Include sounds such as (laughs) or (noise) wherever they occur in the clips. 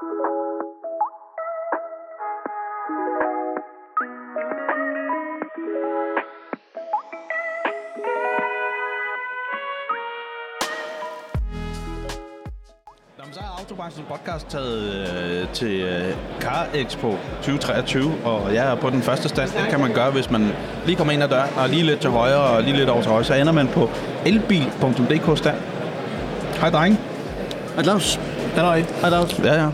Så Autobranchens podcast taget øh, til øh, Car Expo 2023, og jeg er på den første stand. Det kan man gøre, hvis man lige kommer ind ad døren, og lige lidt til højre og lige lidt over til højre. Så ender man på elbil.dk stand. Hej, drenge. Hej Claus. Hej Hej Claus. Ja, ja.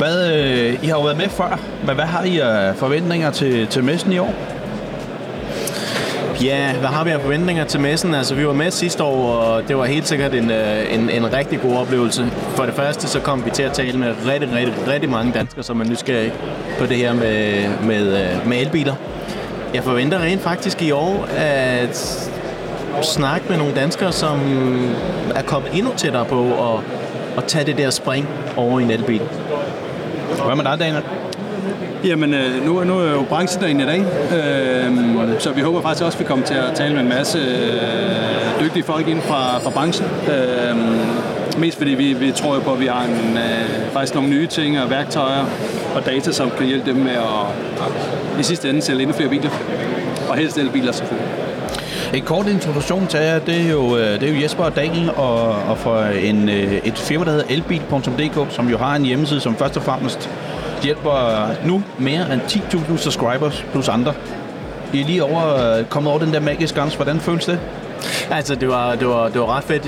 Hvad, øh, I har jo været med før, men hvad har I af forventninger til, til messen i år? Ja, hvad har vi af forventninger til messen? Altså, vi var med sidste år, og det var helt sikkert en, øh, en, en rigtig god oplevelse. For det første, så kom vi til at tale med rigtig, rigtig, rigtig mange danskere, som er nysgerrige på det her med, med, øh, med elbiler. Jeg forventer rent faktisk i år at snakke med nogle danskere, som er kommet endnu tættere på at, at tage det der spring over i en elbil. Hvad med dig, Daniel? Jamen, øh, nu, nu er jo branchedagen i dag, øh, så vi håber faktisk også, at vi kommer til at tale med en masse øh, dygtige folk inden fra, fra branchen. Øh, mest fordi vi, vi tror jo på, at vi har en, øh, faktisk nogle nye ting og værktøjer og data, som kan hjælpe dem med at i sidste ende sælge endnu flere biler. Og helst elbiler selvfølgelig. En kort introduktion til jer, det er jo, øh, det er jo Jesper og Daniel, og, og for en, øh, et firma, der hedder elbil.dk, som jo har en hjemmeside, som først og fremmest hjælper nu mere end 10.000 subscribers plus andre. I er lige over, øh, kommet over den der magiske grænse. Hvordan føles det? Altså, det var, det var, det var ret fedt.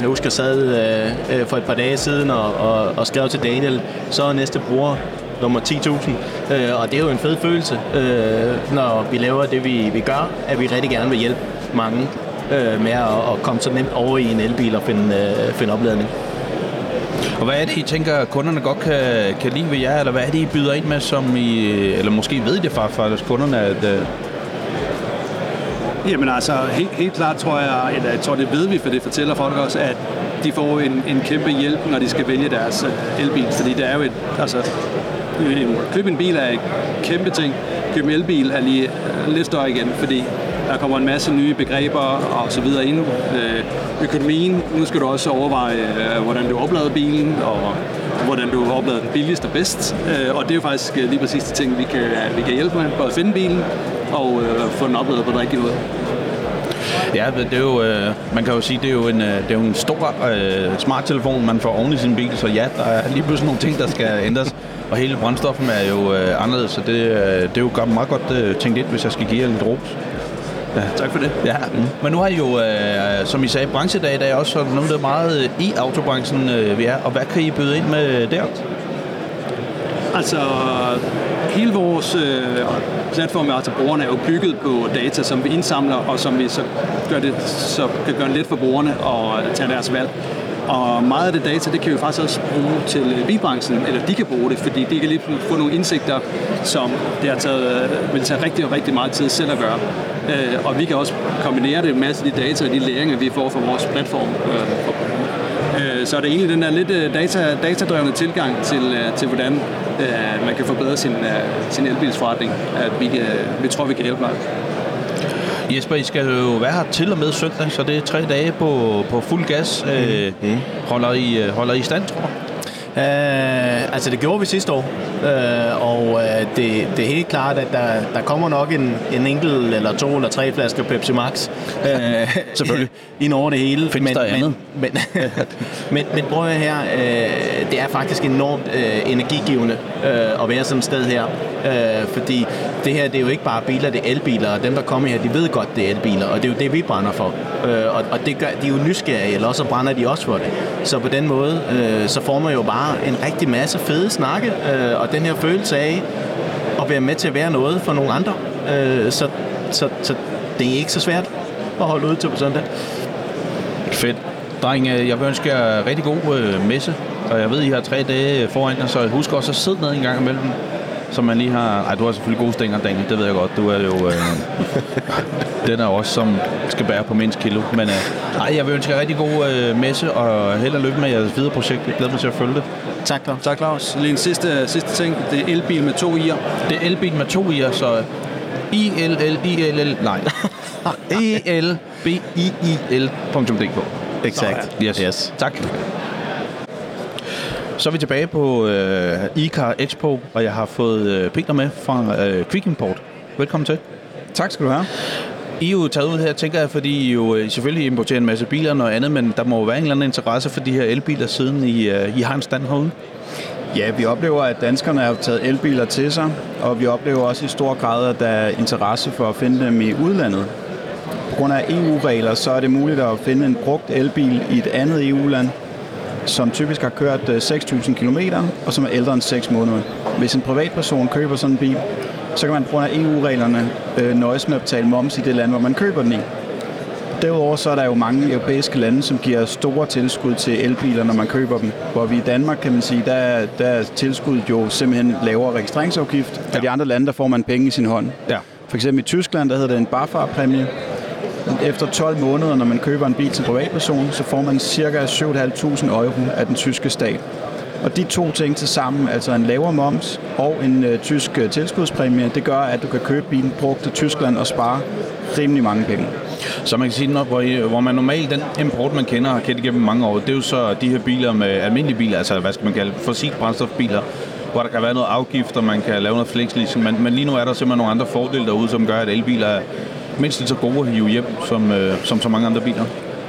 Jeg husker, jeg sad for et par dage siden og, og, og skrev til Daniel, så er næste bruger nummer 10.000. Øh, og det er jo en fed følelse, øh, når vi laver det, vi, vi gør, at vi rigtig gerne vil hjælpe mange øh, med at, at komme så nemt over i en elbil og finde, øh, finde opladning. Og hvad er det, I tænker, kunderne godt kan, kan lide ved jer, eller hvad er det, I byder ind med, som I, eller måske ved I det fra, fra kunderne, at, uh... Jamen altså, helt, helt klart tror jeg, eller jeg tror det ved vi, for det fortæller folk også, at de får en, en kæmpe hjælp, når de skal vælge deres uh, elbil. Fordi det er jo et, altså, købe en bil er en kæmpe ting. Købe en elbil er lige uh, lidt større igen, fordi der kommer en masse nye begreber og så videre ind. Øh, økonomien, nu skal du også overveje, øh, hvordan du oplader bilen, og hvordan du oplader den billigst og bedst. Øh, og det er jo faktisk øh, lige præcis de ting, vi kan, vi kan hjælpe med. Både at finde bilen og øh, få den opladet på den rigtige måde. Ja, det er jo, øh, man kan jo sige, det er jo en, øh, det er jo en stor øh, smarttelefon, man får oven i sin bil, så ja, der er lige pludselig nogle ting, der skal ændres. Og hele brændstoffen er jo øh, anderledes, så det, øh, det er jo meget godt øh, tænkt ind, hvis jeg skal give jer lidt ros. Ja, tak for det. Ja. Mm. Men nu har I jo, øh, som I sagde, branchedag i dag også, så nu er det meget i autobranchen, øh, vi er. Og hvad kan I byde ind med der? Altså, hele vores øh, platform, altså brugerne, er jo bygget på data, som vi indsamler, og som vi så gør det, så kan gøre det let for brugerne at tage deres valg. Og meget af det data, det kan vi faktisk også bruge til øh, bilbranchen, eller de kan bruge det, fordi de kan lige få nogle indsigter, som det har taget, øh, vil tage rigtig, rigtig meget tid selv at gøre. Øh, og vi kan også kombinere det med de data og de læringer, vi får fra vores platform. Så er det egentlig den der lidt data, datadrevne tilgang til, til hvordan man kan forbedre sin, sin elbilsforretning, at vi, vi tror, vi kan hjælpe meget. Jesper, I skal jo være her til og med søndag, så det er tre dage på, på fuld gas. Mm. Mm. Holder, I, holder I stand, tror Uh, altså det gjorde vi sidste år, uh, og uh, det, det er helt klart, at der, der kommer nok en, en enkelt eller to eller tre flasker Pepsi Max. Uh, Selvfølgelig. (laughs) Ind over det hele. Findes men, der andet? Men, men, (laughs) men, men prøv at her, uh, det er faktisk enormt uh, energigivende uh, at være sådan et sted her, uh, fordi det her det er jo ikke bare biler, det er elbiler, og dem der kommer her, de ved godt, det er elbiler, og det er jo det, vi brænder for. Uh, og, og det gør, de er jo nysgerrige, eller også brænder de også for det. Så på den måde, uh, så får man jo bare en rigtig masse fede snakke, øh, og den her følelse af at være med til at være noget for nogle andre. Øh, så, så, så det er ikke så svært at holde ud til på søndag. Fedt. Dreng, øh, jeg vil ønske jer rigtig god øh, messe, og jeg ved, I har tre dage foran jer, så husk også at sidde ned en gang imellem, så man lige har... Ej, du har selvfølgelig gode stænger, Daniel, det ved jeg godt. Du er jo... Øh, (laughs) den er også, som skal bære på mindst kilo. Men øh, ej, jeg vil ønske jer rigtig god øh, messe, og held og lykke med jeres videre projekt. Jeg glæder mig til at følge det. Tak, Claus. Tak, Claus. Lige en sidste, sidste ting. Det er elbil med to i'er. Det er elbil med to i'er, så i l l i l l nej. (laughs) e l b i i l.dk. Exakt. Yes. yes. Tak. Så er vi tilbage på øh, ICAR Expo, og jeg har fået øh, Peter med fra øh, Quick Import. Velkommen til. Tak skal du have. I er jo taget ud her, tænker jeg, fordi I jo øh, selvfølgelig importerer en masse biler og noget andet, men der må jo være en eller anden interesse for de her elbiler, siden I, øh, I har en stand herude. Ja, vi oplever, at danskerne har taget elbiler til sig, og vi oplever også i stor grad, at der er interesse for at finde dem i udlandet. På grund af EU-regler, så er det muligt at finde en brugt elbil i et andet EU-land, som typisk har kørt 6.000 km, og som er ældre end 6 måneder. Hvis en privatperson køber sådan en bil, så kan man på grund af EU-reglerne øh, nøjes med at betale moms i det land, hvor man køber den i. Derudover så er der jo mange europæiske lande, som giver store tilskud til elbiler, når man køber dem. Hvor vi i Danmark, kan man sige, der, der er tilskuddet jo simpelthen lavere registreringsafgift. Ja. Og de andre lande, der får man penge i sin hånd. Ja. For eksempel i Tyskland, der hedder det en BAFA-præmie. Efter 12 måneder, når man køber en bil til privatperson, så får man ca. 7.500 euro af den tyske stat. Og de to ting til sammen, altså en lavere moms og en øh, tysk øh, tilskudspræmie, det gør, at du kan købe bilen brugt til Tyskland og spare rimelig mange penge. Så man kan sige, når, hvor, I, hvor man normalt, den import, man kender har kendt igennem mange år, det er jo så de her biler med almindelige biler, altså hvad skal man kalde fossilt brændstofbiler, hvor der kan være noget afgifter, man kan lave noget flexleasing, men, men lige nu er der simpelthen nogle andre fordele derude, som gør, at elbiler er mindst lige så gode at hive hjem, som, øh, som så mange andre biler.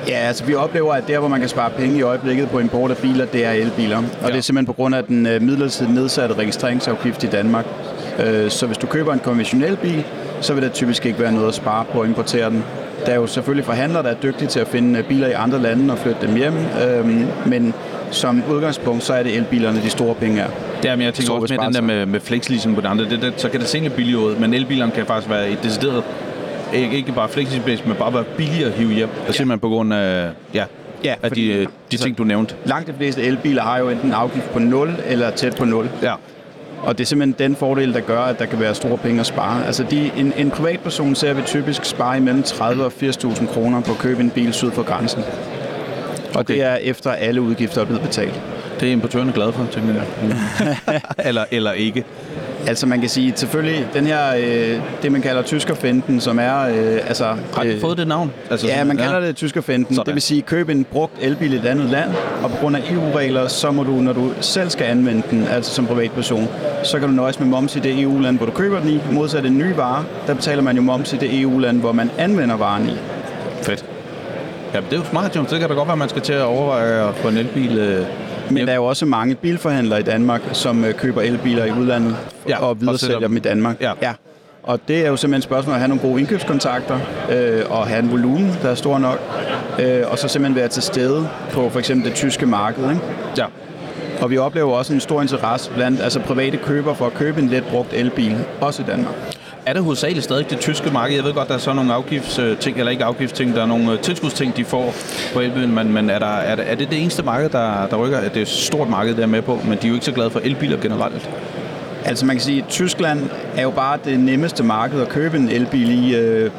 Ja, altså vi oplever, at der, hvor man kan spare penge i øjeblikket på import af biler, det er elbiler. Og ja. det er simpelthen på grund af den øh, midlertidigt nedsatte registreringsafgift i Danmark. Øh, så hvis du køber en konventionel bil, så vil det typisk ikke være noget at spare på at importere den. Der er jo selvfølgelig forhandlere, der er dygtige til at finde øh, biler i andre lande og flytte dem hjem, øhm, men som udgangspunkt, så er det elbilerne, de store penge er. Det er, men jeg tænker også med den der med, med flexleasing på det andre, det, det, så kan det se lidt billigt ud, men elbilerne kan faktisk være et decideret ikke, bare flexibility, men bare være billigere at hive hjem. Ja. Simpelthen på grund af, ja, ja, af de, de altså, ting, du nævnte. Langt de fleste elbiler har jo enten afgift på 0 eller tæt på 0. Ja. Og det er simpelthen den fordel, der gør, at der kan være store penge at spare. Altså de, en, en privatperson ser vi typisk spare imellem 30 og 80.000 kroner på at købe en bil syd for grænsen. Og okay. det er efter alle udgifter er blevet betalt. Det er importørerne glade for, tænker jeg. (laughs) eller, eller ikke. Altså man kan sige, selvfølgelig den her, øh, det man kalder tyskerfinden, som er... Øh, altså, Har du øh, fået det navn? Altså, ja, man kalder ja. det tyskerfinden. Det vil sige, køb en brugt elbil i et andet land, og på grund af EU-regler, så må du, når du selv skal anvende den, altså som privatperson, så kan du nøjes med moms i det EU-land, hvor du køber den i. Modsat en ny vare, der betaler man jo moms i det EU-land, hvor man anvender varen i. Fedt. Ja, det er jo smart, John. Det kan da godt være, at man skal til at overveje at få en elbil øh, men der er jo også mange bilforhandlere i Danmark, som øh, køber elbiler i udlandet ja, og videresælger dem i Danmark. Ja. ja. Og det er jo simpelthen et spørgsmål at have nogle gode indkøbskontakter, øh, og have en volumen, der er stor nok, øh, og så simpelthen være til stede på for eksempel det tyske marked. Ikke? Ja. Og vi oplever også en stor interesse blandt altså private køber for at købe en let brugt elbil, også i Danmark er det hovedsageligt stadig det tyske marked? Jeg ved godt, der er så nogle afgiftsting, eller ikke afgiftsting, der er nogle øh, tilskudsting, de får på elbilen, men, men er, der, er, det, er det det eneste marked, der, der rykker? Det er et stort marked, der er med på, men de er jo ikke så glade for elbiler generelt. Altså man kan sige, at Tyskland er jo bare det nemmeste marked at købe en elbil i. Øh,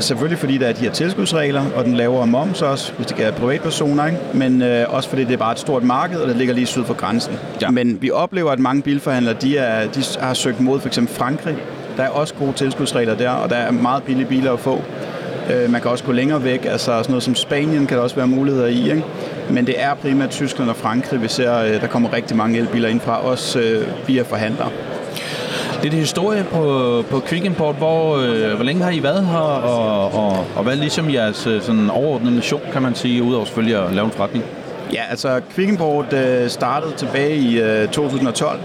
selvfølgelig fordi der er de her tilskudsregler, og den lavere moms også, hvis det er privatpersoner, ikke? men øh, også fordi det er bare et stort marked, og det ligger lige syd for grænsen. Ja. Men vi oplever, at mange bilforhandlere, de, er, de har søgt mod for eksempel Frankrig, der er også gode tilskudsregler der, og der er meget billige biler at få. Øh, man kan også gå længere væk, altså sådan noget som Spanien kan der også være muligheder i. Ikke? Men det er primært Tyskland og Frankrig, vi ser, øh, der kommer rigtig mange elbiler ind fra, også øh, via forhandlere. Det er historie på, på Quick Import. Hvor, øh, hvor længe har I været her, og, og, og hvad er ligesom jeres sådan overordnede mission, kan man sige, udover selvfølgelig at lave en forretning? Ja, altså Quick Import øh, startede tilbage i øh, 2012,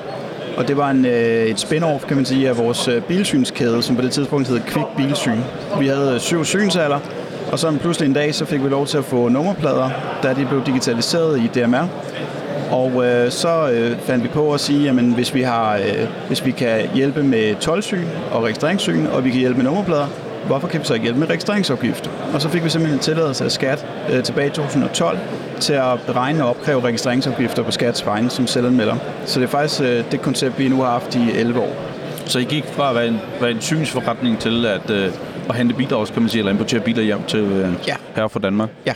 og det var en, øh, et spin-off, kan man sige, af vores øh, bilsynskæde, som på det tidspunkt hed Quick Bilsyn. Vi havde øh, syv synsalder, og så pludselig en dag, så fik vi lov til at få nummerplader, da de blev digitaliseret i DMR. Og øh, så øh, fandt vi på at sige, at hvis vi, har, øh, hvis vi kan hjælpe med tolvsyn og registreringssyn, og vi kan hjælpe med nummerplader, hvorfor kan vi så ikke hjælpe med registreringsafgift? Og så fik vi simpelthen en tilladelse af skat øh, tilbage i 2012 til at beregne og opkræve registreringsafgifter på skats vegne som selvanmelder. Så det er faktisk øh, det koncept, vi nu har haft i 11 år. Så I gik fra at være en, være en synsforretning til at, øh, at hente biler også, kan man sige, eller importere biler hjem til øh, ja. her fra Danmark? Ja.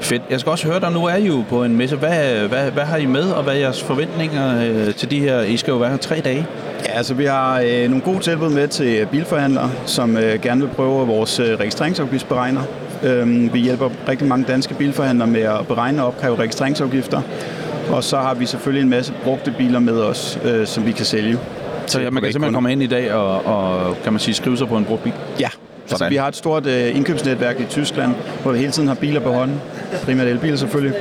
Fedt. Jeg skal også høre dig, nu er I jo på en messe. Hvad, hvad, hvad har I med, og hvad er jeres forventninger øh, til de her? I skal jo være her tre dage. Ja, altså vi har øh, nogle gode tilbud med til bilforhandlere, som øh, gerne vil prøve vores øh, registreringsafgiftsberegner. Øh, vi hjælper rigtig mange danske bilforhandlere med at beregne og opkræve registreringsafgifter. Og så har vi selvfølgelig en masse brugte biler med os, øh, som vi kan sælge. Så ja, man kan simpelthen komme ind i dag og, og kan man sige, skrive sig på en brugt bil? Ja, Altså, Sådan. vi har et stort øh, indkøbsnetværk i Tyskland, hvor vi hele tiden har biler på hånden. Primært elbiler selvfølgelig.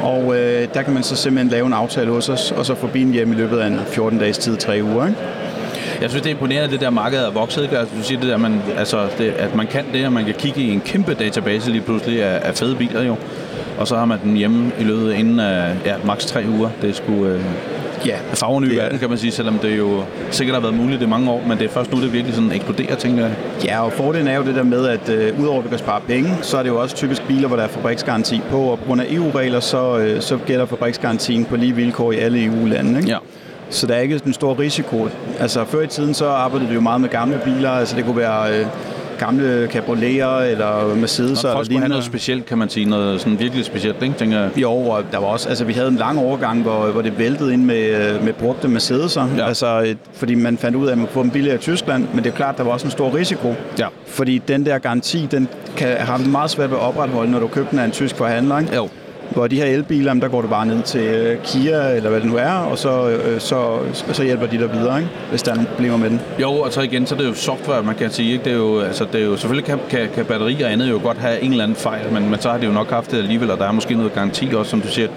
Og øh, der kan man så simpelthen lave en aftale hos os, og så få bilen hjem i løbet af en 14 dages tid, 3 uger. Ikke? Jeg synes, det er imponerende, at det der marked er vokset. Ikke? Altså, du siger det der, man, altså, det, at man kan det, at man kan kigge i en kæmpe database lige pludselig af, af fede biler jo. Og så har man den hjemme i løbet inden af ja, maks tre uger. Det sgu øh, Ja, farven i det er- verden, kan man sige, selvom det jo sikkert har været muligt i mange år, men det er først nu, det virkelig sådan eksploderer, tænker jeg. Ja, og fordelen er jo det der med, at øh, udover at vi kan spare penge, så er det jo også typisk biler, hvor der er fabriksgaranti på, og på grund af EU-regler, så, øh, så gælder fabriksgarantien på lige vilkår i alle EU-lande. Ikke? Ja. Så der er ikke en stor risiko. Altså før i tiden, så arbejdede vi jo meget med gamle biler, altså det kunne være øh, gamle cabrioleter eller Mercedes og folk skulle have noget specielt, kan man sige, noget sådan virkelig specielt, ikke, tænker jeg. Jo, og der var også, altså vi havde en lang overgang, hvor, hvor det væltede ind med, øh, med brugte Mercedes'er, Ja. altså, et, fordi man fandt ud af, at man kunne få dem billigere i Tyskland, men det er klart, der var også en stor risiko. Ja. Fordi den der garanti, den kan, har meget svært ved at opretholde, når du køber den af en tysk forhandler. Ikke? Jo. Hvor de her elbiler, der går du bare ned til øh, Kia, eller hvad det nu er, og så, øh, så, så hjælper de dig videre, ikke? hvis der er nogle problemer med den. Jo, og så igen, så er det jo software, man kan sige. Ikke? Det er jo, altså, det er jo, selvfølgelig kan, kan, kan batterier og andet jo godt have en eller anden fejl, men, men så har det jo nok haft det alligevel, og der er måske noget garanti også, som du siger.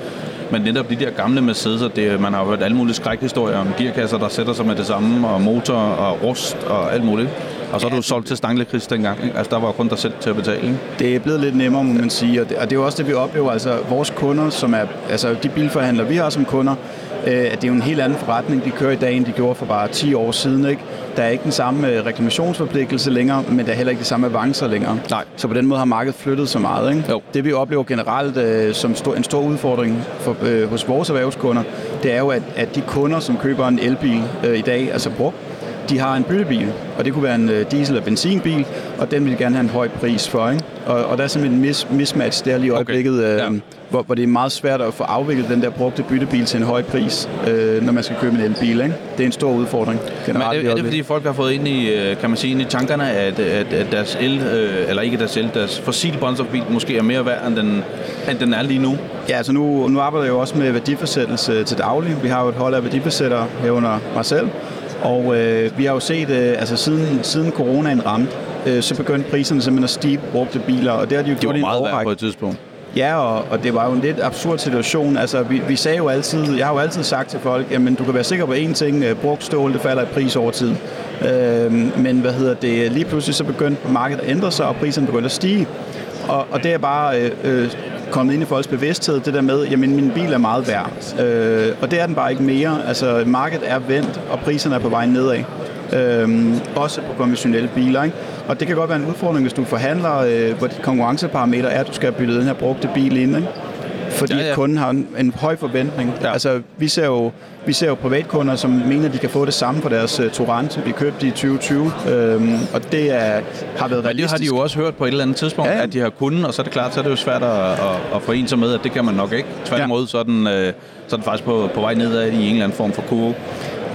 Men netop de der gamle Mercedes'er, det, man har jo hørt alle mulige skrækhistorier om gearkasser, der sætter sig med det samme, og motor og rust og alt muligt. Og så er du solgt til Stanglekris dengang. Ikke? Altså, der var kun dig selv til at betale. Ikke? Det er blevet lidt nemmere, må man sige, og det, og det er jo også det, vi oplever. Altså, vores kunder, som er, altså de bilforhandlere, vi har som kunder, øh, at det er jo en helt anden forretning, de kører i dag, end de gjorde for bare 10 år siden. Ikke? Der er ikke den samme øh, reklamationsforpligtelse længere, men der er heller ikke de samme avancer længere. Nej. Så på den måde har markedet flyttet så meget. Ikke? Jo. Det vi oplever generelt øh, som stor, en stor udfordring for, øh, hos vores erhvervskunder, det er jo, at, at de kunder, som køber en elbil øh, i dag, altså brugt, de har en byttebil, og det kunne være en øh, diesel- eller benzinbil, og den vil de gerne have en høj pris for. Ikke? Og, og der er simpelthen en mis- mismatch der lige i øjeblikket, øh, ja. hvor, hvor det er meget svært at få afviklet den der brugte byttebil til en høj pris, øh, når man skal købe en elbil. Ikke? Det er en stor udfordring Men generelt. er, i det, er det fordi folk har fået ind i, øh, kan man sige, ind i tankerne, at, at, at deres el, øh, eller ikke deres el, deres fossil brændstofbil måske er mere værd, end den, end den er lige nu? Ja, altså nu, nu arbejder jeg jo også med værdifasættelse til daglig. Vi har jo et hold af værdifasætter herunder mig selv. Og øh, vi har jo set, øh, altså siden, siden coronaen ramte, øh, så begyndte priserne simpelthen at stige på brugte biler, og det har de jo Det gjort i en meget på et tidspunkt. Ja, og, og det var jo en lidt absurd situation. Altså, vi, vi sagde jo altid, jeg har jo altid sagt til folk, jamen du kan være sikker på én ting, øh, brugt stål, det falder i pris over tid. Øh, men hvad hedder det, lige pludselig så begyndte markedet at ændre sig, og priserne begyndte at stige. Og, og det er bare øh, øh, kommet ind i folks bevidsthed, det der med, jamen min bil er meget værd. Øh, og det er den bare ikke mere. Altså markedet er vendt, og priserne er på vej nedad. Øh, også på konventionelle biler. Ikke? Og det kan godt være en udfordring, hvis du forhandler, øh, hvor dit konkurrenceparameter er, at du skal have byttet den her brugte bil ind. Ikke? Fordi Ja, ja, ja. ja. kunden har en, en høj forventning. Ja. Ja. Altså, vi ser, jo, vi ser jo privatkunder, som mener, de kan få det samme for deres uh, Touran, vi købte i 2020. Øhm, og det er, har været Men det realistisk. har de jo også hørt på et eller andet tidspunkt, ja, Ja, ja. ja. at de har kunnet, og så er det klart, så er det jo svært at, at, at forene sig med, at det kan man nok ikke. Tværtimod, så er den, øh, så er den faktisk på, på vej nedad i en eller anden form for kurve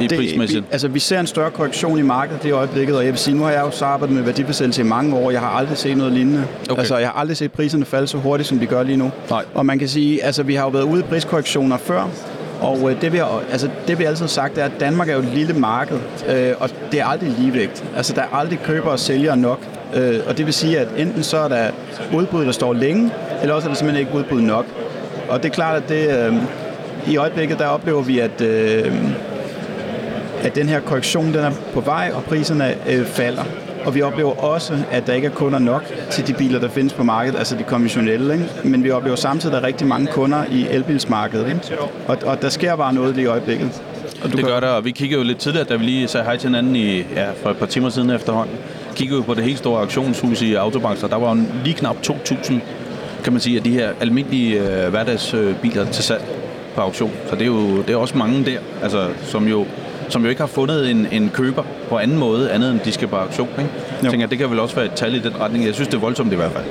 i det, prismæssigt. vi, altså, vi ser en større korrektion i markedet det øjeblikket, og jeg vil sige, nu har jeg jo så arbejdet med værdibesættelse i mange år. Jeg har aldrig set noget lignende. Okay. Altså, jeg har aldrig set priserne falde så hurtigt, som de gør lige nu. Nej. Og man kan sige, altså, vi har jo været ude i priskorrektioner før, og øh, det, vi har, altså, det vi altid har sagt, er, at Danmark er jo et lille marked, øh, og det er aldrig ligevægt. Altså, der er aldrig køber og sælger nok. Øh, og det vil sige, at enten så er der udbud, der står længe, eller også er der simpelthen ikke udbud nok. Og det er klart, at det, øh, i øjeblikket, der oplever vi, at, øh, at den her korrektion den er på vej, og priserne øh, falder. Og vi oplever også, at der ikke er kunder nok til de biler, der findes på markedet, altså de konventionelle. Ikke? Men vi oplever samtidig, at der er rigtig mange kunder i elbilsmarkedet. Ikke? Og, og der sker bare noget lige i øjeblikket. Og du Det gør der, og vi kiggede jo lidt tidligere, da vi lige sagde hej til hinanden i, ja, for et par timer siden efterhånden. Kiggede jo på det helt store auktionshus i Autobank, og der var jo lige knap 2.000, kan man sige, af de her almindelige øh, hverdagsbiler til salg på auktion. Så det er jo det er også mange der, altså, som, jo, som jo ikke har fundet en, en køber på anden måde, andet end de skal på auktion. Ikke? Jeg Jo. tænker, det kan vel også være et tal i den retning. Jeg synes, det er voldsomt i hvert fald,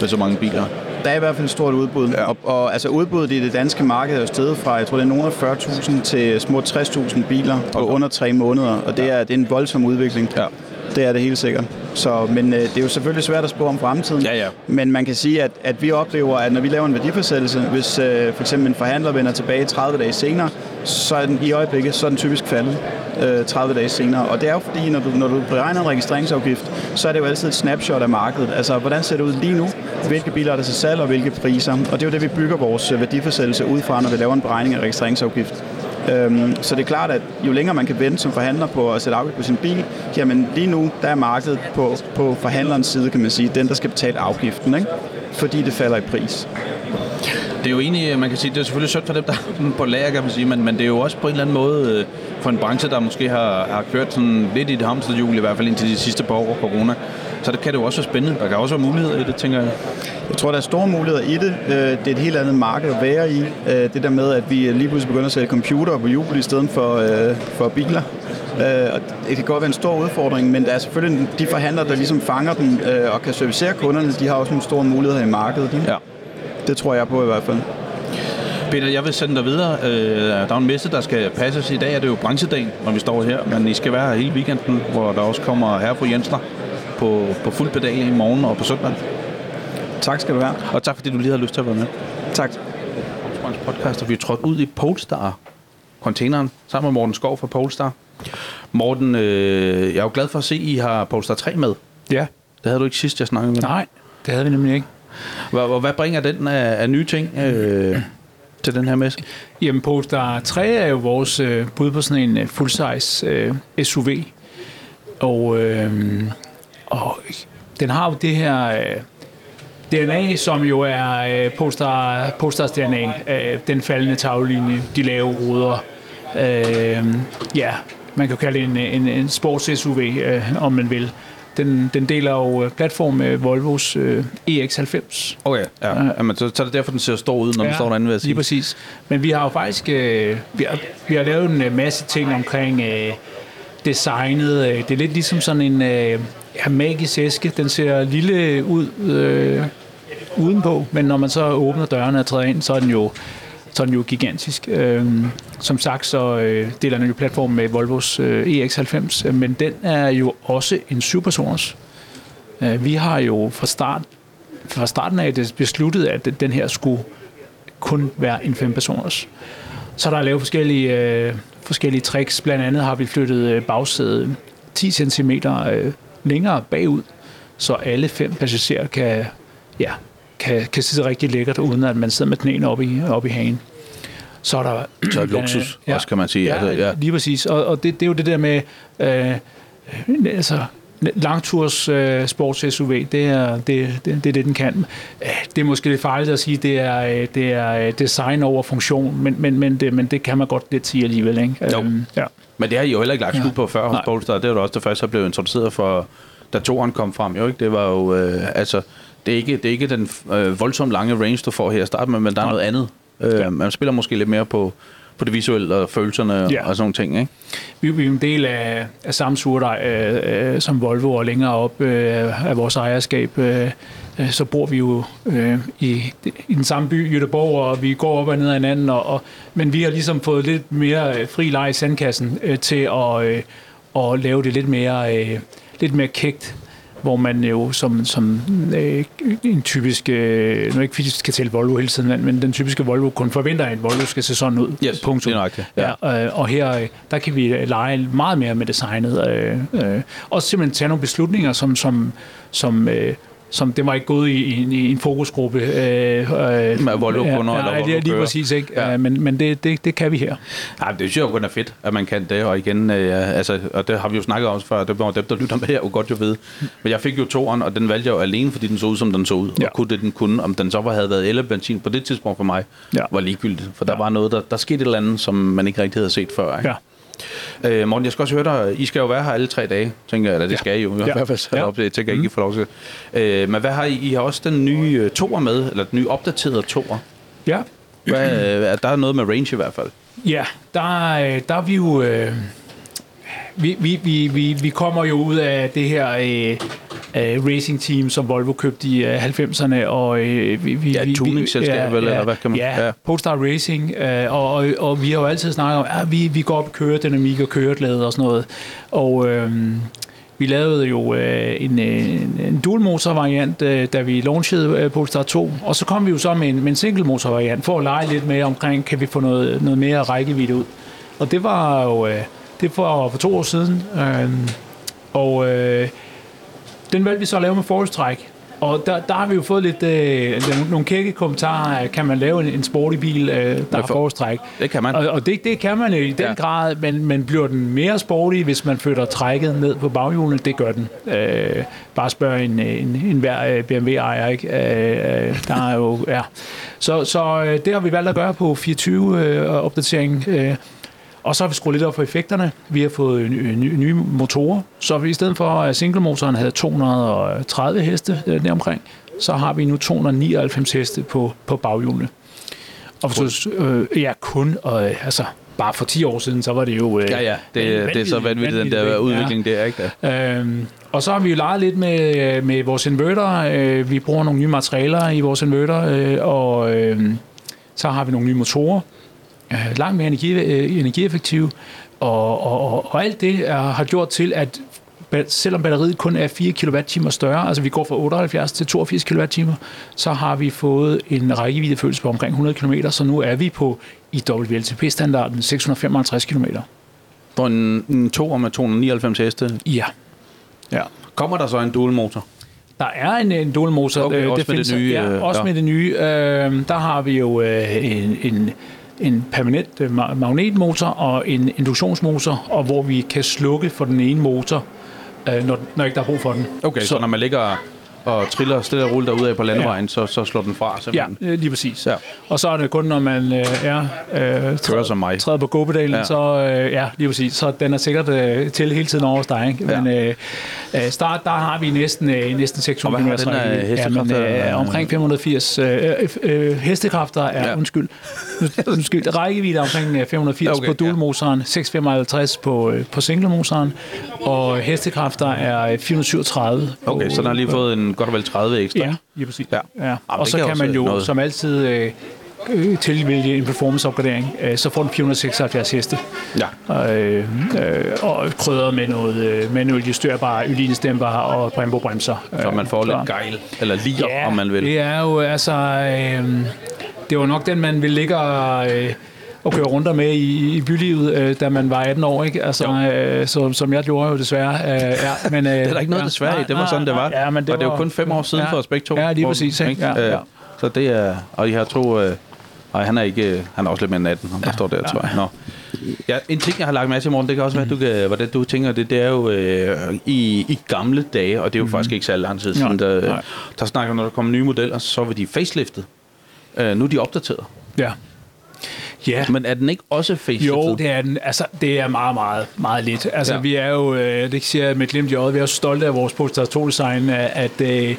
med så mange biler. Der er i hvert fald et stort udbud. Ja. Og, og altså udbuddet i det danske marked er jo steget fra, jeg tror det er nogle af 40.000 til små 60.000 biler på Okay. under tre måneder. Og det er, det er en voldsom udvikling. Ja. Det er det helt sikkert. Så, men øh, det er jo selvfølgelig svært at spå om fremtiden. Ja, ja. Men man kan sige, at, at vi oplever, at når vi laver en værdifastsættelse, hvis øh, for eksempel en forhandler vender tilbage 30 dage senere, så er den i øjeblikket så er den typisk faldet øh, 30 dage senere. Og det er jo fordi, når du, når du beregner en registreringsafgift, så er det jo altid et snapshot af markedet. Altså, hvordan ser det ud lige nu? Hvilke biler er der til salg, og hvilke priser? Og det er jo det, vi bygger vores øh, værdiforsættelse ud fra, når vi laver en beregning af registreringsafgift. Øhm, så det er klart, at jo længere man kan vente som forhandler på at sætte afgift på sin bil, jamen lige nu, der er markedet på, på forhandlerens side, kan man sige, den, der skal betale afgiften, ikke? fordi det falder i pris. Det er jo egentlig, man kan sige, det er selvfølgelig sødt for dem, der er (laughs) på lager, kan man sige, men, men det er jo også på en eller anden måde øh, for en branche, der måske har, har kørt sådan lidt i det hamsterhjul, i hvert fald indtil de sidste par år corona. Så det kan det jo også være spændende. Der kan også være muligheder i det, tænker jeg. Jeg tror, der er store muligheder i det. Øh, Det er et helt andet marked at være i. Øh, Det der med, at vi lige pludselig begynder at sælge computer på hjul i stedet for, for biler. Og det kan godt være en stor udfordring, men der er selvfølgelig de forhandlere, der ligesom fanger øh, og kan servicere kunderne, de har også nogle store muligheder i markedet. Ja. Det tror jeg på i hvert fald. Peter, jeg vil sende dig videre. Øh, Der er en messe, der skal passes. I dag er det jo branchedagen, når vi står her, men I skal være her hele weekenden, hvor der også kommer herre på Jensner på, på fuld pedal i morgen og på søndag. Tak skal du have. Og tak fordi du lige har lyst til at være med. Tak. Springs podcast, og vi er trådt ud i Polestar containeren sammen med Morten Skov fra Polestar. Morten, øh, jeg er jo glad for at se, at I har Polestar 3 med. Ja. Det havde du ikke sidst, jeg snakkede med dig. Nej, det havde vi nemlig ikke. Hvad, hvad bringer den af, af nye ting øh, til den her messe? Jamen, Polestar 3 er jo vores øh, bud på sådan en øh, full-size øh, SUV. Og, øh, og den har jo det her øh, DNA, som jo er øh, Polestar, Polestars DNA. Øh, den faldende taglinje, de lave ruder. Øh, ja, man kan jo kalde det en, en, en sports-SUV, øh, om man vil. Den, den deler jo øh, platform med Volvos øh, EX90. Okay, ja. ja. Jamen, så, så er det derfor, den ser stor ud, når ja, den står derinde, vil jeg sige. Lige præcis. Men vi har jo faktisk øh, vi har, vi har lavet en øh, masse ting omkring øh, designet. Øh, Det er lidt ligesom sådan en øh, ja, magisk æske. Den ser lille ud øh, udenpå, men når man så åbner dørene og træder ind, så er den jo så er den jo gigantisk. Øh, som sagt, så øh, deler den jo platform med Volvos øh, EX90, øh, men den er jo også en syvpersoners. Øh, vi har jo fra, start, fra starten af det besluttet, at den her skulle kun være en fempersoners. Så der er lavet forskellige, øh, forskellige tricks. Blandt andet har vi flyttet øh, bagsædet 10 cm øh, længere bagud, så alle fem passagerer kan, ja, kan, kan sidde rigtig lækkert, uden at man sidder med knæene op i, op i hagen. Så er der... Så er luksus, Ja. også kan man sige. Ja, Altså, ja. lige præcis. Og, og det, det er jo det der med... Øh, altså, langturs øh, sports SUV, det er det, det, det det, den kan. Øh, Det er måske lidt farligt at sige, det er, øh, det er øh, design over funktion, men, men, men, det, men det kan man godt lidt sige alligevel. Ikke? Jo. Øhm, ja. Men det har I jo heller ikke lagt skud på før hos. Polestar. Det var da også det første, der blev introduceret for, da toeren kom frem. Jo, ikke? Det var jo, øh, altså, det er ikke, det er ikke den øh, voldsomt lange range, du får her at starte med, men der er Nej. noget andet. Øh, Ja. Man spiller måske lidt mere på, på det visuelle og følelserne ja. Og sådan nogle ting, ikke? Vi, er en del af, af samme surdej øh, øh, som Volvo, og længere op øh, af vores ejerskab, øh, øh, så bor vi jo øh, i, i den samme by, Göteborg, og vi går op og ned ad hinanden, og, og, men vi har ligesom fået lidt mere øh, fri leg i sandkassen øh, til at, øh, at lave det lidt mere, øh, lidt mere kægt hvor man jo som, som øh, en typisk, øh, nu ikke fordi skal tælle Volvo hele tiden, men- den typiske Volvo kun forventer, at en Volvo skal se sådan ud. Yes, Punktum. det er nøjagtigt, ja. Ja, øh, og her, øh, der kan vi øh, lege meget mere med designet. Øh, øh, og simpelthen tage nogle beslutninger, som, som, som, øh, som det var ikke gået i, i, en- i en fokusgruppe. Øh, øh, Med Volvo-kunder ja, eller ja, lige, lige præcis, ikke? Ja. Men, men det, det, det kan vi her. Ja, det synes jeg jo kun er fedt, at man kan det, og igen, øh, altså, og det har vi jo snakket om før, det var dem, der lytter med her, jo godt jo ved. Men jeg fik jo toeren, og den valgte jeg jo alene, fordi den så ud, som den så ud, ja. Og kunne det, den kunne. Om den så var, havde været el eller benzin på det tidspunkt for mig, Ja. var ligegyldigt, for der Ja. var noget, der, der skete et eller andet, som man ikke rigtig havde set før. Ikke? Ja. Øh, Morten, jeg skal også høre dig, I skal jo være her alle tre dage, tænker jeg, eller det Ja. skal I jo, i Ja. hvert fald sat Ja. op, det tænker jeg ikke, I får lov til. Øh, men hvad har I? I har også den nye øh, toer med, eller den nye opdaterede toer. Ja, Hvad, øh, er der noget med range i hvert fald? Ja, der, er- der er vi jo... Øh, vi, vi, vi, vi, vi kommer jo ud af det her øh, øh, racing team, som Volvo købte i øh, 90'erne. Og, øh, vi, vi, Ja, et tuningsselskab, eller hvad kan man- Ja, ja. ja. Polestar Racing. Øh, og, og, og vi har jo altid snakket om, at vi, vi går op i køredynamik og køreglæde og sådan noget. Og... Øh, Vi lavede jo øh, en, en, en dual motor variant, øh, da vi launchede øh, Polestar 2, og så kom vi jo så med en, med en single motor variant for at lege lidt med omkring, kan vi få noget, noget mere rækkevidde ud. Og det var jo øh, det var for to år siden, øh, og øh, den valgte vi så at lave med forholdstræk. Og der, der har vi jo fået lidt øh, nogle kække kommentarer. Kan man lave en, en sporty bil, øh, der har for- forholdstræk? Det kan man. Og, og det, det kan man i den Ja. ja. grad, men, men bliver den mere sporty, hvis man flytter trækket ned på baghjulene? Det gør den. Øh, bare spørg en, en, en hver øh, BMW-ejer, ikke? Øh, øh, der er jo, ja. Så, så øh, det har vi valgt at gøre på 24-opdateringen. Øh, og så har vi skruet lidt op for effekterne. Vi har fået nye, nye, motorer. Så vi, i stedet for at singlemotoren havde 230 heste øh, deromkring, så har vi nu 299 heste på, på baghjulene. Og så, øh, ja, kun, og, øh, altså, bare for 10 år siden, så var det jo... Øh, Ja, ja, det, det er så vanvittigt, den der udvikling der, ikke der? Øhm, og så har vi jo leget lidt med, med vores inverter. Øh, vi bruger nogle nye materialer i vores inverter, øh, og øh, så har vi nogle nye motorer. Øh, langt mere energi, øh, energieffektive. Og, og, og, og alt det er, har gjort til, at selvom batteriet kun er 4 kWh større, altså vi går fra 78 til 82 kWh, så har vi fået en rækkeviddefølelse på omkring 100 km, så nu er vi på i WLTP-standarden 655 km. For en, en toer med 299 heste. Ja. ja. Kommer der så en dual motor? Der er en, en dual motor. Okay, øh, også med findes- det nye, Ja, øh, også ja. med det nye. Øh, der har vi jo øh, en, en, en permanent øh, ma- magnetmotor og en induktionsmotor, og hvor vi kan slukke for den ene motor, øh, når, når ikke der er brug for den. Okay, så, så når man ligger og triller stille og roligt derude af på landevejen, ja. så, så slår den fra Ja, simpelthen. øh, lige præcis. Ja. Og så er det kun, når man øh, er øh, Kører som mig. træder på gåpedalen, Ja. ja. så øh, ja, lige præcis. Så den er sikkert øh, til hele tiden over hos dig. Ikke? Ja. Men øh, start, der har vi næsten, øh, næsten 600 Og hvad har km den af rækkevidde. hestekræfter? øh, omkring 580 øh, øh, hestekræfter er, Ja. Ja. (laughs) undskyld, undskyld, rækkevidde er omkring øh, 580 Okay, okay, på dualmotoren, 655 på, øh, på singlemotoren, og hestekræfter er øh, 437 på, Okay, så den har lige fået en godt og vel 30 ekstra. Ja, lige præcis. Ja. Ja. Ja. Og så kan man jo noget. som altid øh, øh, tilvælge en performance-opgradering. Øh, så får den 476 heste. ja. Og, øh, øh, og krydret med noget øh, manuelt justerbare ylinestæmper og Brembo-bremser. Så man får så- lidt gejl, eller liger, ja, om man vil. det er jo altså... Øh, det var nok den, man ville ligge og, øh, og køre rundt med i, i bylivet, øh, da man var 18 år, ikke? Altså, øh, så, som jeg gjorde jo desværre. Øh, ja, men, øh, (laughs) Det er der ikke noget desværre i. Det var sådan, det var. Ja, men det og det jo var- kun fem år siden ja, for os begge to. Ja, lige Hvor- præcis. Ikke? Ja, Øh, ja. Så det er... Og I har to... Øh, nej, han er ikke... øh, Han er også lidt mere end 18, han der står der, tror jeg. Nå. Ja, en ting, jeg har lagt mærke til, Morten, det kan også være, at du kan, hvordan du tænker det, det er jo øh, i, i gamle dage, og det er jo faktisk ikke særlig lang tid siden, der, nej. der snakker, når der kommer nye modeller, så var de faceliftet. Øh, nu er de opdateret. ja. Ja, Men er den ikke også faceliftet? Jo, det er den. Altså, det er meget, meget, meget lidt. Altså, Ja. vi er jo, øh, det siger jeg med glimt i øjet, vi er jo stolte af vores Polestar 2-design, at, at øh,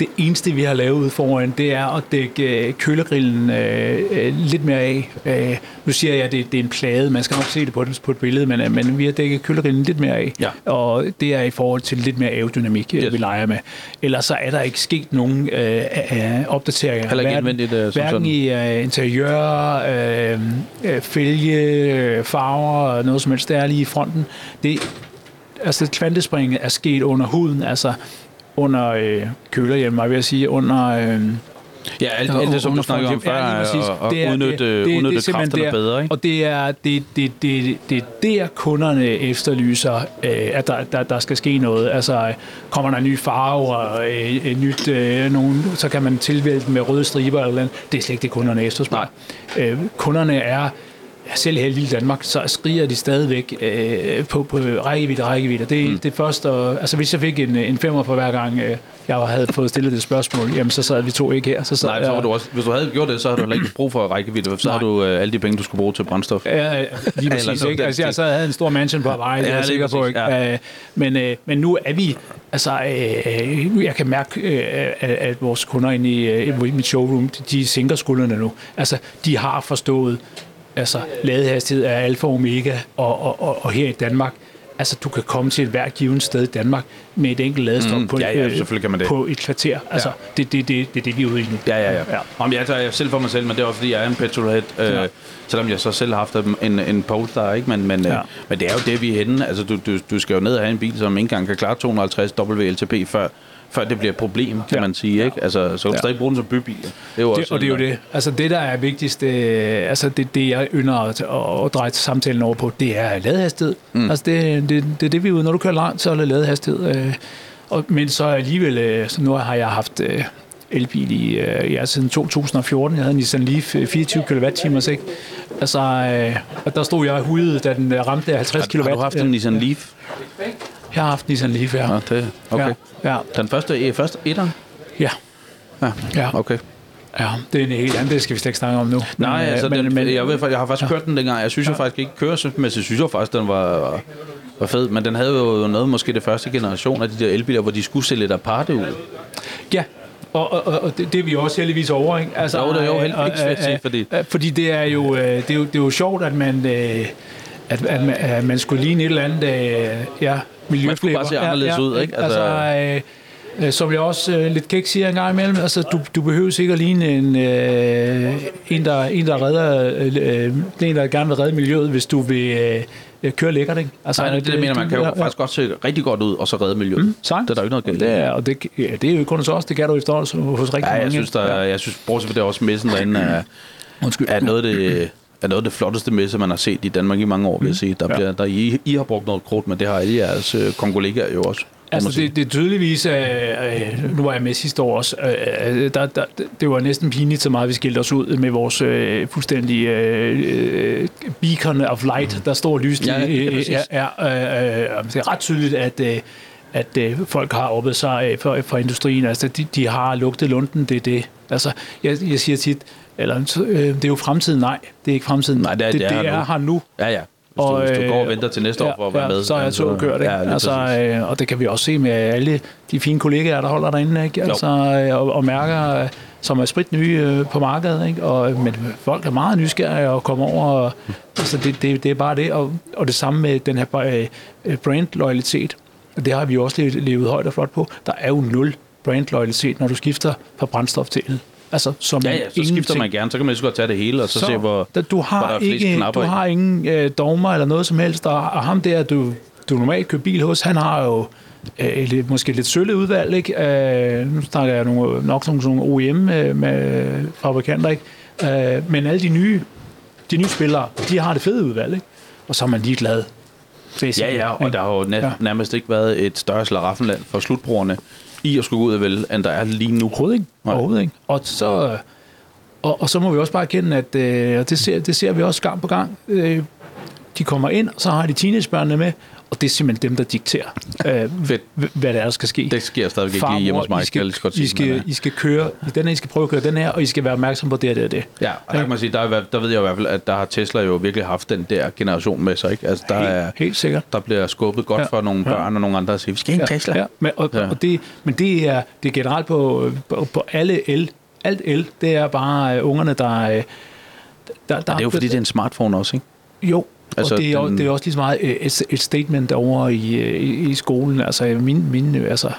det eneste, vi har lavet ude foran, det er at dække øh, kølergrillen øh, øh, lidt mere af. Øh, nu siger jeg, at det, det er en plade, man skal nok se det på, på et billede, men, øh, men vi har dækket kølergrillen lidt mere af. Ja. Og det er i forhold til lidt mere aerodynamik, Yes. vi leger med. Ellers så er der ikke sket nogen øh, øh, opdateringer. Heller ikke Hverken- som Hverken sådan. i øh, interiør, øh, øh, fælge, farver, noget som helst, det er lige i fronten. Det, altså kvantespringet er sket under huden, altså under øh, kølerhjelmen, var jeg ved at sige, under... Øh, Ja, alt, alt det, som du snakker om før, Ja, og, og Det er- udnytte, det- det- udnytte det kræfterne der. bedre, ikke? Og det er det, det, det, det er der, kunderne efterlyser, øh, at der, der, der skal ske noget. Altså, kommer der en ny farve og øh, et nyt, øh, nogen, så kan man tilvælge den med røde striber eller noget. Det er slet ikke det, kunderne efterspørger. Øh, kunderne er selv her i lille Danmark, så skriger de stadigvæk øh, på, på rækkevidde og rækkevidde. Det, mm. det første, og, altså hvis jeg fik en, en femmer for hver gang, øh, jeg havde fået stillet det spørgsmål, jamen så sad vi to ikke her. Så sad Nej, så var du også, hvis du havde gjort det, så havde du heller ikke brug for rækkevidde, for så har du øh, alle de penge, du skulle bruge til brændstof. Ja, ja, lige (laughs) præcis. Ikke? Altså, jeg så havde en stor mansion på vej, det Ja, er jeg sikker på. Ikke? ja. Øh, Men, øh, men nu er vi, altså, øh, jeg kan mærke, øh, at, at vores kunder inde i, øh, mit showroom, de, de sænker skuldrene nu. Altså, de har forstået, altså, ladehastighed er alfa og omega, og, og, og, og her i Danmark, Altså, du kan komme til et hver givet sted i Danmark med et enkelt ladestop Mm, på, ja, ja, øh, selvfølgelig kan man det. på et kvarter. Altså, det, det, det, det er det, vi er ude i nu. Ja, ja, ja. Ja. ja. Om jeg tager selv for mig selv, men det er også fordi, jeg er en petrolhead. Ja. Øh, selvom jeg så selv har haft en, en Polestar, ikke? Men, men, ja. Ja. øh, men det er jo det, vi er henne. Altså, du, du, du skal jo ned og have en bil, som ikke engang kan klare 250 WLTP, før, før det bliver et problem, kan Ja. man sige. Ikke? Altså, så kan du Ja. stadig bruge den som bybil. Det er jo Det, også og det er jo det. Altså det, der er vigtigst, øh, altså det, det jeg ynder at, at, dreje samtalen over på, det er ladehastighed. Mm. Altså det, det, det er det, vi er ude. Når du kører langt, så er det ladehastighed. Øh, og, men så alligevel, øh, så nu har jeg haft øh, elbil i, øh, ja, siden 2014. Jeg havde en Nissan Leaf øh, 24 kWh, ikke? Altså, øh, og der stod jeg hudet, da den ramte 50 kW. Har du haft en Nissan Leaf? Jeg har haft Nissan Leaf, ja. Ja, det, okay. Ja, ja, Den første, øh, første etter? ja. Ja. ja. Okay. ja, det er en helt anden, det skal vi slet ikke snakke om nu. Nej, Men, øh, altså, men, den, men, jeg, ved, jeg har faktisk kørt den dengang. Jeg synes jo faktisk ikke, køresmæssigt synes jeg faktisk, den var, var fed. Men den havde jo noget, måske det første generation af de der elbiler, hvor de skulle se lidt aparte ud. Ja, og, og, og- det, det er vi også heldigvis over, ikke? Altså, Jo, det er jo øh, heldigvis, øh, jeg sige, øh, fordi- øh, fordi det er jo, øh, det er jo, det er jo sjovt, at man... Øh, at, at, man, at man skulle ligne et eller andet øh, ja, miljøflæber. bare se anderledes ud, ikke? Altså, altså øh, øh, som jeg også øh, lidt kæk siger en gang imellem, altså, du, du behøver sikkert at ligne en, øh, en, der, en, der redder, øh, en, der gerne vil redde miljøet, hvis du vil øh, køre lækkert, ikke? Altså, Nej, det, det, jeg mener, man kan jo faktisk godt se rigtig godt ud, og så redde miljøet. Mm, Sangt. det er der jo ikke noget galt. Det er, og det, ja, det er jo kun hos os, det kan du efterhånden hos rigtig Ja, mange. jeg synes, der, er, jeg synes, bortset fra det også messen derinde, er, Undskyld. er noget af det, (clears throat) er noget af det flotteste messe, man har set i Danmark i mange år, vil jeg sige. Der Ja. bliver, der, I, I har brugt noget krudt, men det har alle jeres øh, kongolegaer jo også. Altså, det, det er tydeligvis, øh, øh, nu var jeg med sidste år også, øh, øh, der, der, det var næsten pinligt så meget, vi skilte os ud med vores øh, fuldstændige øh, øh, beacon of light, der står lyst Ja, ja. Øh, er, øh, øh, det er ret tydeligt, at, øh, at øh, folk har oppet sig øh, for, for industrien. Altså, de, de har lugtet lunden, det er det. Altså, jeg, jeg siger tit, eller, øh, det er jo fremtiden, nej, det er ikke fremtiden. Nej, det er- det, det er det er nu. her nu. Ja, ja. Hvis, du, hvis du går og venter til næste år for at være med. Så er jeg toget kørt, ikke? Ja, altså, øh, og det kan vi også se med alle de fine kollegaer, der holder derinde, ikke? Altså, øh, og, og mærker, øh, som er sprit nye øh, på markedet, ikke? Og, men folk er meget nysgerrige og kommer over, og, altså, det, det, det er bare det, og, og det samme med den her øh, øh, brand-loyalitet. Det har vi også levet, levet højt og flot på. Der er jo nul brand-loyalitet, når du skifter fra brændstof til el. Altså, som Ja, ja, så skifter ingenting. man gerne. Så kan man lige så godt tage det hele, og så, så se, hvor, da, du hvor har der er flest ikke, knapper du har ingen øh, dogmer eller noget som helst, og, og ham der, du, du normalt kører bil hos, han har jo øh, lidt, måske lidt sølle udvalg, ikke? Øh, nu snakker jeg nogle, nok nogle, nogle OEM øh, ikke? Øh, men alle de nye, de nye spillere, de har det fede udvalg, ikke? Og så er man ligeglad. Ja, ja, og der har jo næ- Ja. nærmest ikke været et større slaraffenland for slutbrugerne i at skulle gå ud af vel, end der er lige nu. Overhovedet ikke. Nej. Overhovedet ikke. Og så, og, og så må vi også bare erkende, at øh, og det, ser, det ser vi også gang på gang. Øh, de kommer ind, og så har de teenagebørnene med, og det er simpelthen dem, der dikterer, øh, (laughs) Fedt. h- hvad der er, der skal ske. Det sker stadigvæk ikke Farmor, hjemme hos mig, I skal sige. I skal, I skal køre, den her, I skal prøve at køre den her, og I skal være opmærksom på det og det og det. Ja, og der kan man sige, der, er, i der ved jeg i hvert fald, at der har Tesla jo virkelig haft den der generation med sig. Ikke? Altså, der, er, Helt, helt sikkert. der bliver skubbet godt Ja. for nogle børn og nogle andre, der siger, vi skal have en Tesla. Ja, men, og, Ja. ja. og det, men det er, det er generelt på, på, på alle el. Alt el, det er bare øh, ungerne, der... øh, der, der Det er jo fordi, det er en smartphone også, ikke? Jo, Altså, og det er, den- det er også lige så meget øh, et, et statement over i, øh, i, i skolen. Altså, min, min, øh, altså,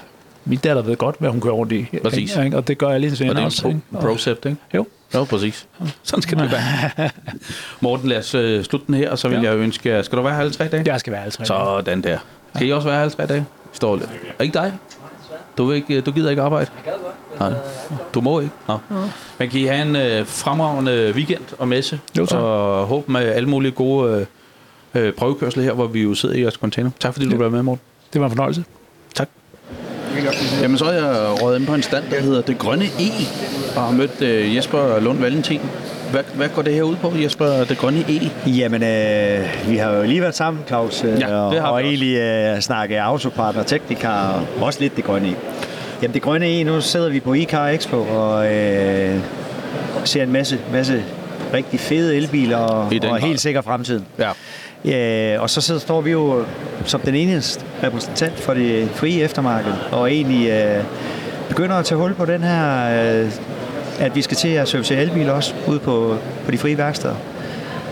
min datter ved godt, hvad hun kører rundt i. Præcis. Ikke? Og det gør alle hendes Og venner det er også. en pro- procept, ikke? Jo. Jo, præcis. (laughs) Sådan skal det være. (laughs) Morten, lad os øh, slutte den her, og så vil Ja. jeg ønske jer... Skal du være her alle tre dage? Jeg skal være altså. Sådan der. Skal I også være her alle tre dage? Står lidt. Er ikke dig? Du, vil ikke, du gider ikke arbejde? Nej. Du må ikke? Nå. Men kan I have en øh, fremragende weekend og messe? Jo, tak. Og håb med alle mulige gode øh, øh, prøvekørsler her, hvor vi jo sidder i jeres container. Tak fordi du Ja. var med, Morten. Det var en fornøjelse. Tak. Jamen, så er jeg røget ind på en stand, der hedder Det Grønne E, og har mødt øh, Jesper Lund Valentin. Hvad, hvad går det her ud på, Jesper, Det Grønne E? Jamen, øh, vi har jo lige været sammen, Claus, øh, Ja, og, det har vi og egentlig øh, snakket autopart og teknikar, og også lidt det grønne E. Jamen, det grønne E, nu sidder vi på iCar Expo og øh, ser en masse, masse rigtig fede elbiler og, og helt sikker fremtiden. Ja. Øh, og så sidder, står vi jo som den eneste repræsentant for det frie eftermarked, og egentlig øh, begynder at tage hul på den her, øh, at vi skal til at servicere elbiler også ude på, på de frie værksteder.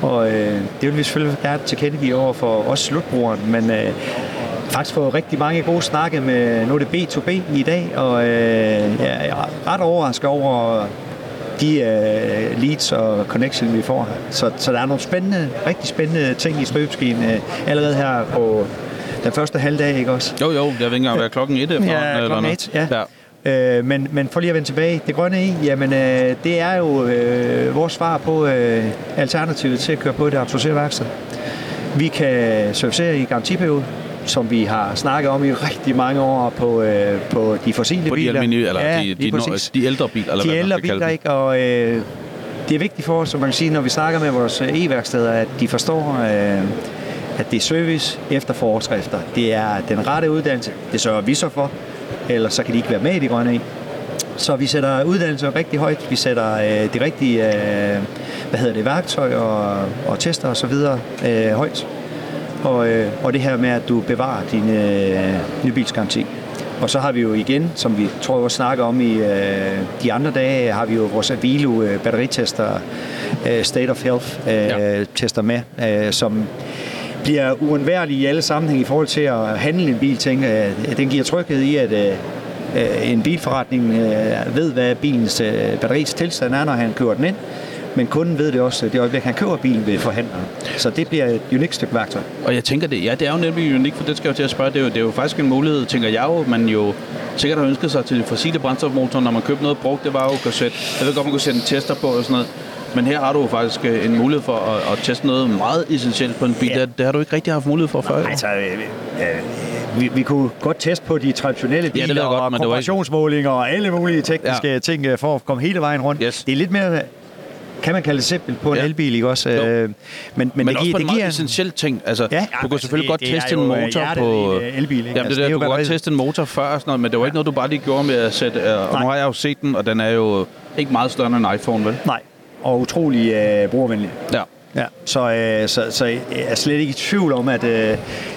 Og øh, det vil vi selvfølgelig gerne tilkendegive over for os slutbrugeren, men øh, faktisk fået rigtig mange gode snakke med, nu er det B2B i dag, og øh, jeg er ret overrasket over de øh, leads og connection, vi får her. Så, så der er nogle spændende, rigtig spændende ting i støbeskeen øh, allerede her på den første halvdag, ikke også? Jo, jo, jeg ved ikke engang, hvad klokken et efter. Ja, klokken et, ja. ja. Øh, men, men for lige at vende tilbage, det grønne i, jamen øh, det er jo øh, vores svar på øh, alternativet til at køre på det autoriserede værksted. Vi kan servicere i garantiperiode, som vi har snakket om i rigtig mange år på, øh, på de fossile På de biler. almindelige, eller ja, de, de, præcis. de, ældre biler, eller de hvad ældre biler, ikke? Og øh, det er vigtigt for os, som man kan sige, når vi snakker med vores øh, e-værksteder, at de forstår, øh, at det er service efter forskrifter. Det er den rette uddannelse. Det sørger vi så for. Ellers så kan de ikke være med i de grønne. Så vi sætter uddannelse rigtig højt. Vi sætter øh, de rigtige øh, hvad hedder det, værktøj og, og tester og så videre øh, højt. Og, øh, og det her med, at du bevarer din øh, nybilsgaranti. Og så har vi jo igen, som vi tror jeg også snakker om i øh, de andre dage, har vi jo vores Avilo øh, batteritester, øh, State of Health øh, Ja. tester med, øh, som bliver uundværlige i alle sammenhæng i forhold til at handle en bil. Tænker, jeg. den giver tryghed i, at øh, øh, en bilforretning øh, ved, hvad bilens øh, batteris tilstand er, når han kører den ind. Men kunden ved det også, det øjeblik, han køber bilen ved forhandleren. Så det bliver et unikt stykke værktøj. Og jeg tænker det, ja, det er jo nemlig unikt, for det skal jeg jo til at spørge. Det er jo, det er jo faktisk en mulighed, tænker jeg jo, man jo sikkert har ønsket sig til fossile brændstofmotorer, når man købte noget brugt, det var jo at sætte, jeg ved godt, man kunne sætte en tester på og sådan noget, men her har du jo faktisk øh, en mulighed for at, at teste noget meget essentielt på en bil. Ja. Det, det har du ikke rigtig haft mulighed for før. Altså, øh, øh, vi, vi kunne godt teste på de traditionelle Ja, det biler godt, og men kompressionsmålinger og alle mulige tekniske Ja. ja. ting øh, for at komme hele vejen rundt. Yes. Det er lidt mere, kan man kalde det simpelt på en Ja. elbil, ikke også? Jo. Øh, Men, men, Men, det også giver, på en det meget giver essentiel ting. Altså, Ja, du kunne altså, selvfølgelig det- godt det teste en øh, motor på... øh, elbil, ikke? Jamen, Altså, det, det er der, jo du kunne godt teste en motor før, og sådan noget, men det var ikke noget, du bare lige gjorde med at sætte... Øh, og nu har jeg jo set den, og den er jo ikke meget større end en iPhone, vel? Nej, og utrolig øh, brugervenlig. Ja. Ja, så, øh, så, så jeg er slet ikke i tvivl om, at, øh,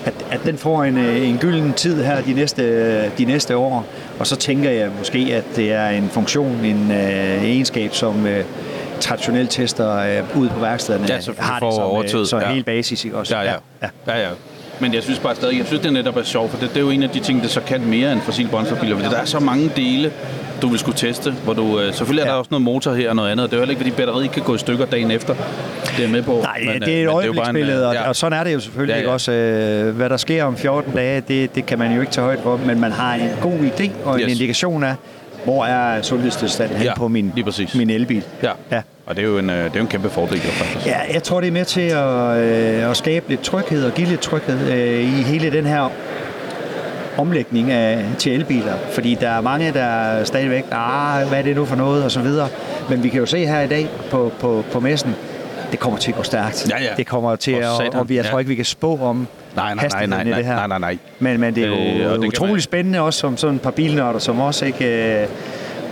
at, at den får en, øh, en gylden tid her de næste, de næste år. Og så tænker jeg måske, at det er en funktion, en øh, egenskab, som øh, traditionelt tester øh, ude på værkstederne Ja, selvfølgelig har det som, overtid, øh, som ja. helt basis. Ikke også? Ja, ja. ja. ja, ja. Men jeg synes bare stadig, jeg synes det netop er sjovt, for det, det er jo en af de ting, der så kan mere end fossil brændstofbiler, fordi der er så mange dele, du vil skulle teste, hvor du, øh, selvfølgelig er Ja. der også noget motor her og noget andet, og det er jo heller ikke, fordi batteriet kan gå i stykker dagen efter, det er med på. Nej, men, øh, det er et bare en, øjebliksbillede, øh, og, ja. og sådan er det jo selvfølgelig Ja, ja, ja. også. Øh, hvad der sker om 14 dage, det, det kan man jo ikke tage højde for, men man har en god idé og en Yes. indikation af, hvor er sundhedstilstanden Ja, på min, min elbil. Ja. Ja. og det er jo en, øh, det er jo en kæmpe fordel, jo, faktisk. Ja, jeg tror, det er med til at, øh, at skabe lidt tryghed og give lidt tryghed øh, i hele den her omlægning af, til elbiler. Fordi der er mange, der stadigvæk, ah, hvad er det nu for noget, og så videre. Men vi kan jo se her i dag på, på, på messen, det kommer til at gå stærkt. Ja, ja. Det kommer til at, satan, og vi- jeg tror ja. ikke, vi kan spå om Nej, nej, nej, nej, i nej, det her. nej, nej, nej. Men, men det er jo Øh, og det utrolig man- spændende også som sådan et par bilnørder, som også ikke... Øh,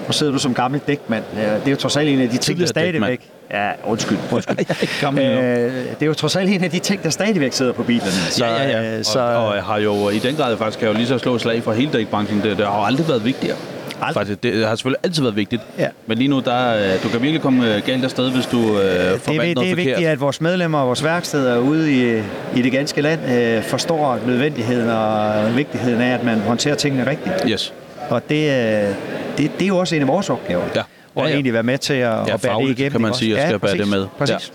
nu sidder du som gammel dækmand. Øh, Det er jo trods alt en af de ting, der stadigvæk... Ja, undskyld, undskyld. (laughs) øh, det er jo trods alt en af de ting, der stadigvæk sidder på bilerne. Så, ja, ja, ja. øh, Så... Og, og jeg har jo i den grad faktisk kan jeg jo lige så slå slag for hele dækbranchen. Det, det har jo aldrig været vigtigere. Aldrig. Faktisk, det har selvfølgelig altid været vigtigt. Ja. Men lige nu, der, øh, du kan virkelig komme øh, galt afsted, hvis du øh, det, er, forvalter det er noget forkert. vigtigt, at vores medlemmer og vores værksteder ude i, i det ganske land øh, forstår nødvendigheden og vigtigheden af, at man håndterer tingene rigtigt. Yes. Og det, øh, det, det er jo også en af vores opgaver. Ja. Og Ja, ja. egentlig være med til at, Ja, at bære det fagligt, igennem. kan man sige, at skal ja, bære præcis, det med. Præcis.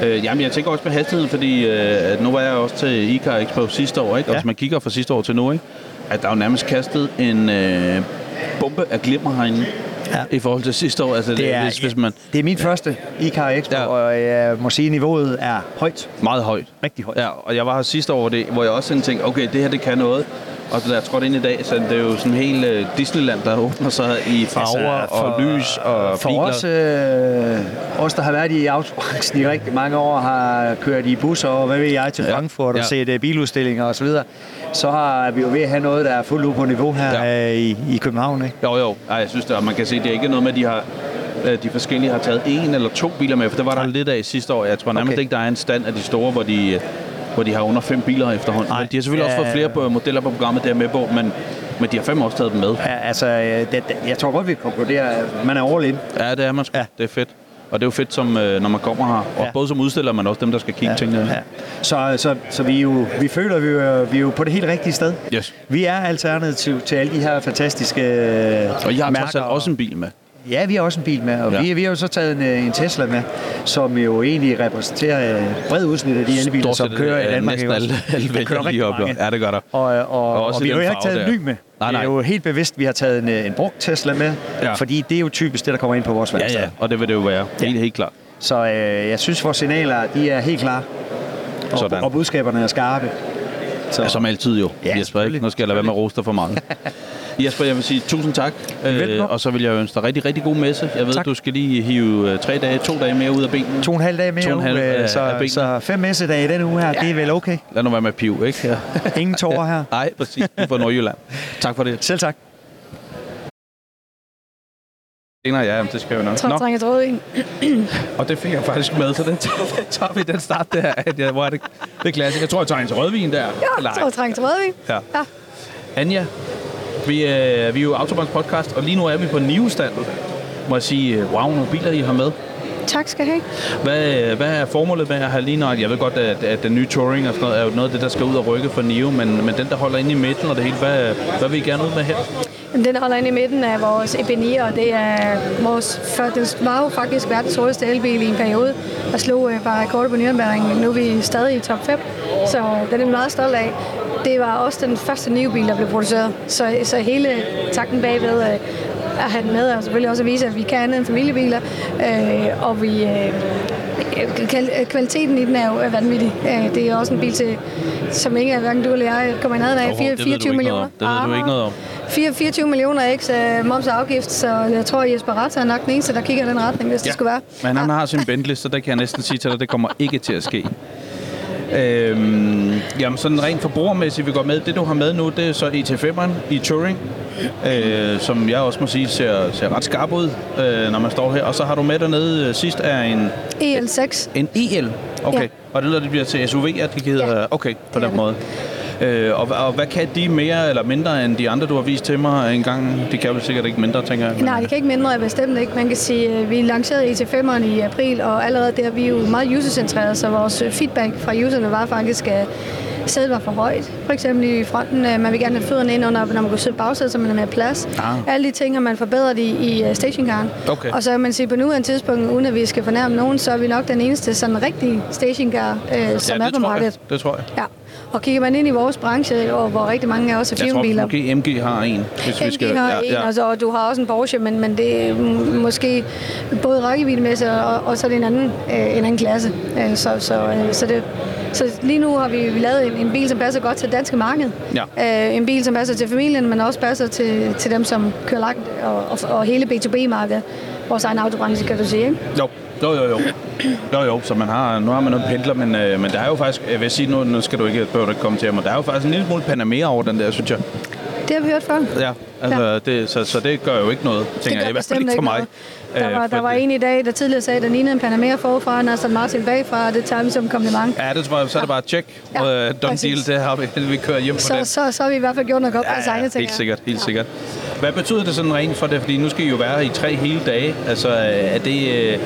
Ja. Øh, jamen, jeg tænker også på hastigheden, fordi øh, nu var jeg også til ICAR Expo sidste år, ikke? Og Ja. hvis man kigger fra sidste år til nu, ikke? at der er jo nærmest kastet en øh, bombe af glimmer herinde Ja. i forhold til sidste år. Altså, Det er, hvis, hvis man det er min første ICAR Expo, Ja. og jeg må sige, at niveauet er højt. meget højt. Rigtig højt. Ja, og jeg var her sidste år, hvor, det, hvor jeg også tænkte, okay, det her det kan noget. Og da jeg trådte ind i dag, så det er jo sådan helt uh, Disneyland, der åbner sig i farver altså, for, og lys og For biler. os, øh, os, der har været i autobranchen i rigtig mange år, har kørt i busser og hvad ved jeg til Ja. Frankfurt og Ja. set uh, biludstillinger osv., så, videre, så har vi jo ved at have noget, der er fuldt ud på niveau her Ja. ja. i, i København. Ikke? Jo, jo. Ej, jeg synes, det, og man kan se, det er ikke noget med, at de har øh, de forskellige har taget en eller to biler med, for det var der Nej. lidt af sidste år. Jeg tror nærmest Okay. ikke, der er en stand af de store, hvor de, øh, hvor de har under fem biler efterhånden. Nej. Men de har selvfølgelig også Ja. fået flere modeller på programmet, der er med på, men, men de har fem også taget dem med. Ja, altså, øh, det, det, jeg tror godt, vi kan konkludere, at man er all in. Ja, det er man. Ja. Det er fedt. Og det er jo fedt, som, øh, når man kommer her. Og Ja. både som udstiller, men også dem, der skal kigge ja. tingene. Ja. Så, så, så vi, jo, vi føler, at vi er, vi er jo på det helt rigtige sted. Yes. Vi er alternativ til alle de her fantastiske Og jeg har mærker trods alt også en bil med. Ja, vi har også en bil med, og Ja. ja. vi, vi har jo så taget en, øh, en Tesla med, som jo egentlig repræsenterer øh, bred udsnit af de elbiler, Stort som kører i øh, Danmark. næsten alle- alle Der kører rigtig mange. ja, det gør der. Og, og, Og og, vi har jo ikke taget en ny med. Nej, Vi nej. er jo helt bevidst, vi har taget en, en brugt Tesla med, Ja. ja. fordi det er jo typisk det, der kommer ind på vores Ja, værksted. ja, og det vil det jo være. Helt, helt klart. Så øh, jeg synes, vores signaler de er helt klare, og, Sådan. og budskaberne er skarpe. Så, Ja, som altid jo, Ja, Jesper. Ikke? Nu skal jeg lade være med at dig for meget. (laughs) Jesper, jeg vil sige tusind tak, øh, og så vil jeg ønske dig rigtig, rigtig god messe. Jeg ved, Tak. du skal lige hive øh, tre dage, to dage mere ud af benene. to og en halv dag mere, To en halv, uge, øh, øh, af så, benene. så fem messedage i denne uge her, det er vel okay. Lad nu være med at pive, ikke? Ja. (laughs) Ingen tårer her. (laughs) Nej, præcis. Du er fra Nordjylland. Tak for det. Selv tak. Senere, ja, det skal jeg jo nok. Tror, Nå, trænger til rødvin. og det fik jeg faktisk med, så den (laughs) tager, den tager vi den start der. At jeg, hvor er det, det er klassisk. Jeg tror, jeg tager en til rødvin der. Ja, ej. tror, trænger til rødvin. Ja. Ja. Anja, vi, øh, vi er jo Autobahns podcast, og lige nu er vi på Nivstand. Må jeg sige, øh, wow, nogle biler, I har med. Tak skal I have. Hvad, hvad er formålet med at have lige nok? Jeg ved godt, at, at den nye Touring og sådan noget, er jo noget af det, der skal ud og rykke for Nio, men, men den, der holder inde i midten og det hele, hvad, hvad vil I gerne ud med her? Den holder inde i midten af vores EP9, og det er vores, for, den var jo faktisk verdens hurtigste elbil i en periode, og slog øh, bare rekorder på Nürnberg. Nu er vi stadig i top 5, så den er meget stolt af. Det var også den første nye bil, der blev produceret, så, så hele takten bagved øh, at have den med, og selvfølgelig også at vise, at vi kan andet end familiebiler, øh, og vi... Øh, Kval- Kvaliteten i den er jo vanvittig. Øh, Det er også en bil, til, som ikke er hverken du eller jeg kommer i nærheden af. Åh, det ved du 24 ikke noget millioner. Det ved du ikke noget om. 4, 24 millioner x øh, moms og afgift, så jeg tror, at Jesper Ratz er nok den eneste, der kigger i den retning, hvis ja. det skulle være. Men han har sin Bentley, så der kan jeg næsten sige til dig, det kommer ikke til at ske. Øhm, jamen sådan rent forbrugermæssigt, vi går med. Det du har med nu, det er så ET5'eren i Touring, øh, som jeg også må sige ser, ser ret skarp ud, øh, når man står her. Og så har du med dernede øh, sidst er en, EL6. en EL. Okay. Ja. Og det er, det bliver til SUV'er, de hedder, Ja. okay, på Det den måde. Øh, og, og hvad kan de mere eller mindre end de andre, du har vist til mig en gang? De kan vel sikkert ikke mindre, tænker jeg. men- Nej, det kan ikke mindre, bestemt ikke. Man kan sige, at vi lancerede ET5'eren i april, og allerede der vi er vi jo meget user-centreret, så vores øh, feedback fra userne var faktisk, at sædet var for højt. For eksempel i fronten, øh, man vil gerne have fødderne ind under, når man går sidde bagsædet, så man har mere plads. Ah. Alle de ting har man forbedret i, i øh, stationcaren. Okay. Og så kan man sige, på nuværende tidspunkt, uden at vi skal fornærme nogen, så er vi nok den eneste sådan rigtige stationcar, øh, som ja, er på markedet. jeg. Det tror jeg. Ja. Og kigger man ind i vores branche, og hvor rigtig mange af os er Jeg tror, firmabiler. MG har en, hvis vi skal... MG har en, og, så, og du har også en Porsche, men, men det er måske både rækkeviddemæssigt, og, og så er det en anden, øh, en anden klasse. Øh, så, så, øh, så, det, så lige nu har vi, vi lavet en, en bil, som passer godt til det danske marked. Ja. Øh, en bil, som passer til familien, men også passer til, til dem, som kører langt, og, og, og hele B2B-markedet. Vores egen autobranche, kan du sige. Ikke? Jo, jo, jo, jo. Jo, jo, så man har, nu har man noget pendler, men, øh, men der er jo faktisk, jeg vil sige, nu, nu skal du ikke, du ikke komme til mig, der er jo faktisk en lille smule Panamera over den der, synes jeg. Det har vi hørt før. Ja, altså, ja. Det, så, så det gør jo ikke noget, tænker jeg, i hvert fald ikke for mig. Der var, Øh, der var en i dag, der tidligere sagde, at den lignede en Panamera forfra, og Aston Martin bagfra, og det tager vi som kompliment. Ja, det tror jeg, så er det bare tjek. Ja, Ja, uh, done deal, det har vi, vi kører hjem på Så, den. så, så har vi i hvert fald gjort noget godt på Ja, ja, tænker helt sikkert, helt sikkert. Hvad betyder det sådan rent for det? Fordi nu skal I jo være i tre hele dage. Altså, øh, er det, øh,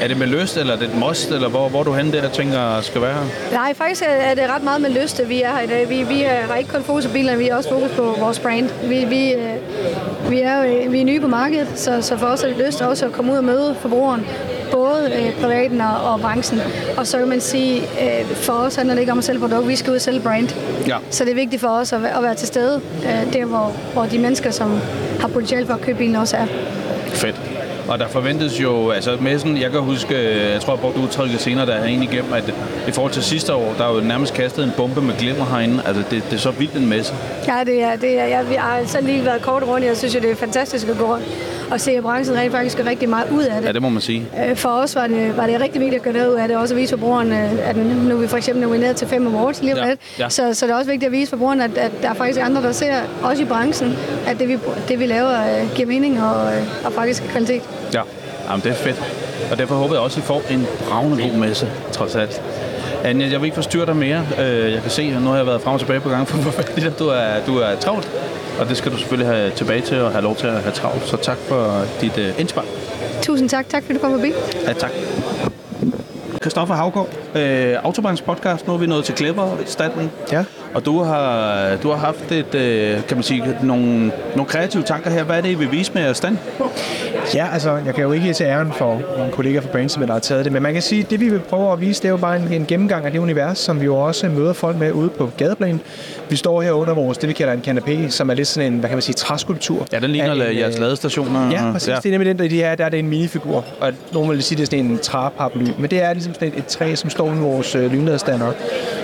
er det med lyst, eller er det et must, eller hvor, hvor er du hen der tænker skal være her? Nej, faktisk er er det ret meget med lyst, at vi er her i dag. Vi, vi er- har ikke kun fokus på bilerne, vi har også fokus på vores brand. Vi, vi, øh, vi, er, øh, vi er nye på markedet, så, så for os er det lyst også at komme ud og møde forbrugeren. Både øh, privaten og, og branchen. Og så kan man sige, øh, for os handler det ikke om at sælge produkt, vi skal ud og sælge brand. Ja. Så det er vigtigt for os at, være- at være til stede, øh, der hvor, hvor de mennesker, som har potentiale for at købe bilen også er. Fedt. Og der forventes jo, altså med sådan, jeg kan huske, øh, jeg tror, jeg brugte udtrykket senere, der er egentlig igennem, at i forhold til sidste år, der er jo nærmest kastet en bombe med glimmer herinde. Altså, det, det er så vildt en messe. Ja, det er, det er, jeg, vi har altså lige været kort rundt. Jeg synes jo, det er fantastisk at gå rundt og se, at branchen rent faktisk gør rigtig meget ud af det. Ja, det må man sige. Øh, For os var det, var det rigtig vigtigt at gøre noget ud af det, også at vise forbrugerne, at nu er vi for eksempel nomineret til fem awards lige om Ja, lidt. ja. Så, så det er også vigtigt at vise forbrugerne, at, at der er faktisk andre, der ser, også i branchen, at det vi, det, vi laver øh, giver mening og, øh, og faktisk kvalitet. Ja, Jamen, det er fedt. Og derfor håber jeg også, at I får en bravende god messe, trods alt. Anja, jeg vil ikke forstyrre dig mere. Øh, Jeg kan se, at nu har jeg været frem og tilbage på gang, for du er, du er travlt. Og det skal du selvfølgelig have tilbage til og have lov til at have travlt. Så tak for dit uh, indspark. Tusind tak. Tak fordi du kom forbi. Ja, tak. Christoffer Havgaard, øh, Autobahns podcast. Nu er vi nået til Klæber-standen. Ja. Og du har, du har haft et, øh, kan man sige, nogle, nogle kreative tanker her. Hvad er det, I vil vise med jeres stand? Ja, altså, jeg kan jo ikke til æren for nogle kollegaer fra Brainstorm, der har taget det, men man kan sige, at det vi vil prøve at vise, det er jo bare en, en gennemgang af det univers, som vi jo også møder folk med ude på gadeplan. Vi står her under vores, det vi kalder en kanapé, som er lidt sådan en, hvad kan man sige, træskulptur. Ja, den ligner en, jeres øh, ladestationer. Ja, præcis. Ja. Det er nemlig den, der, de her, der er det en minifigur. Og nogen vil sige, det er sådan en træparaply. Men det er ligesom sådan et, et træ, som står med vores øh, lynladestander.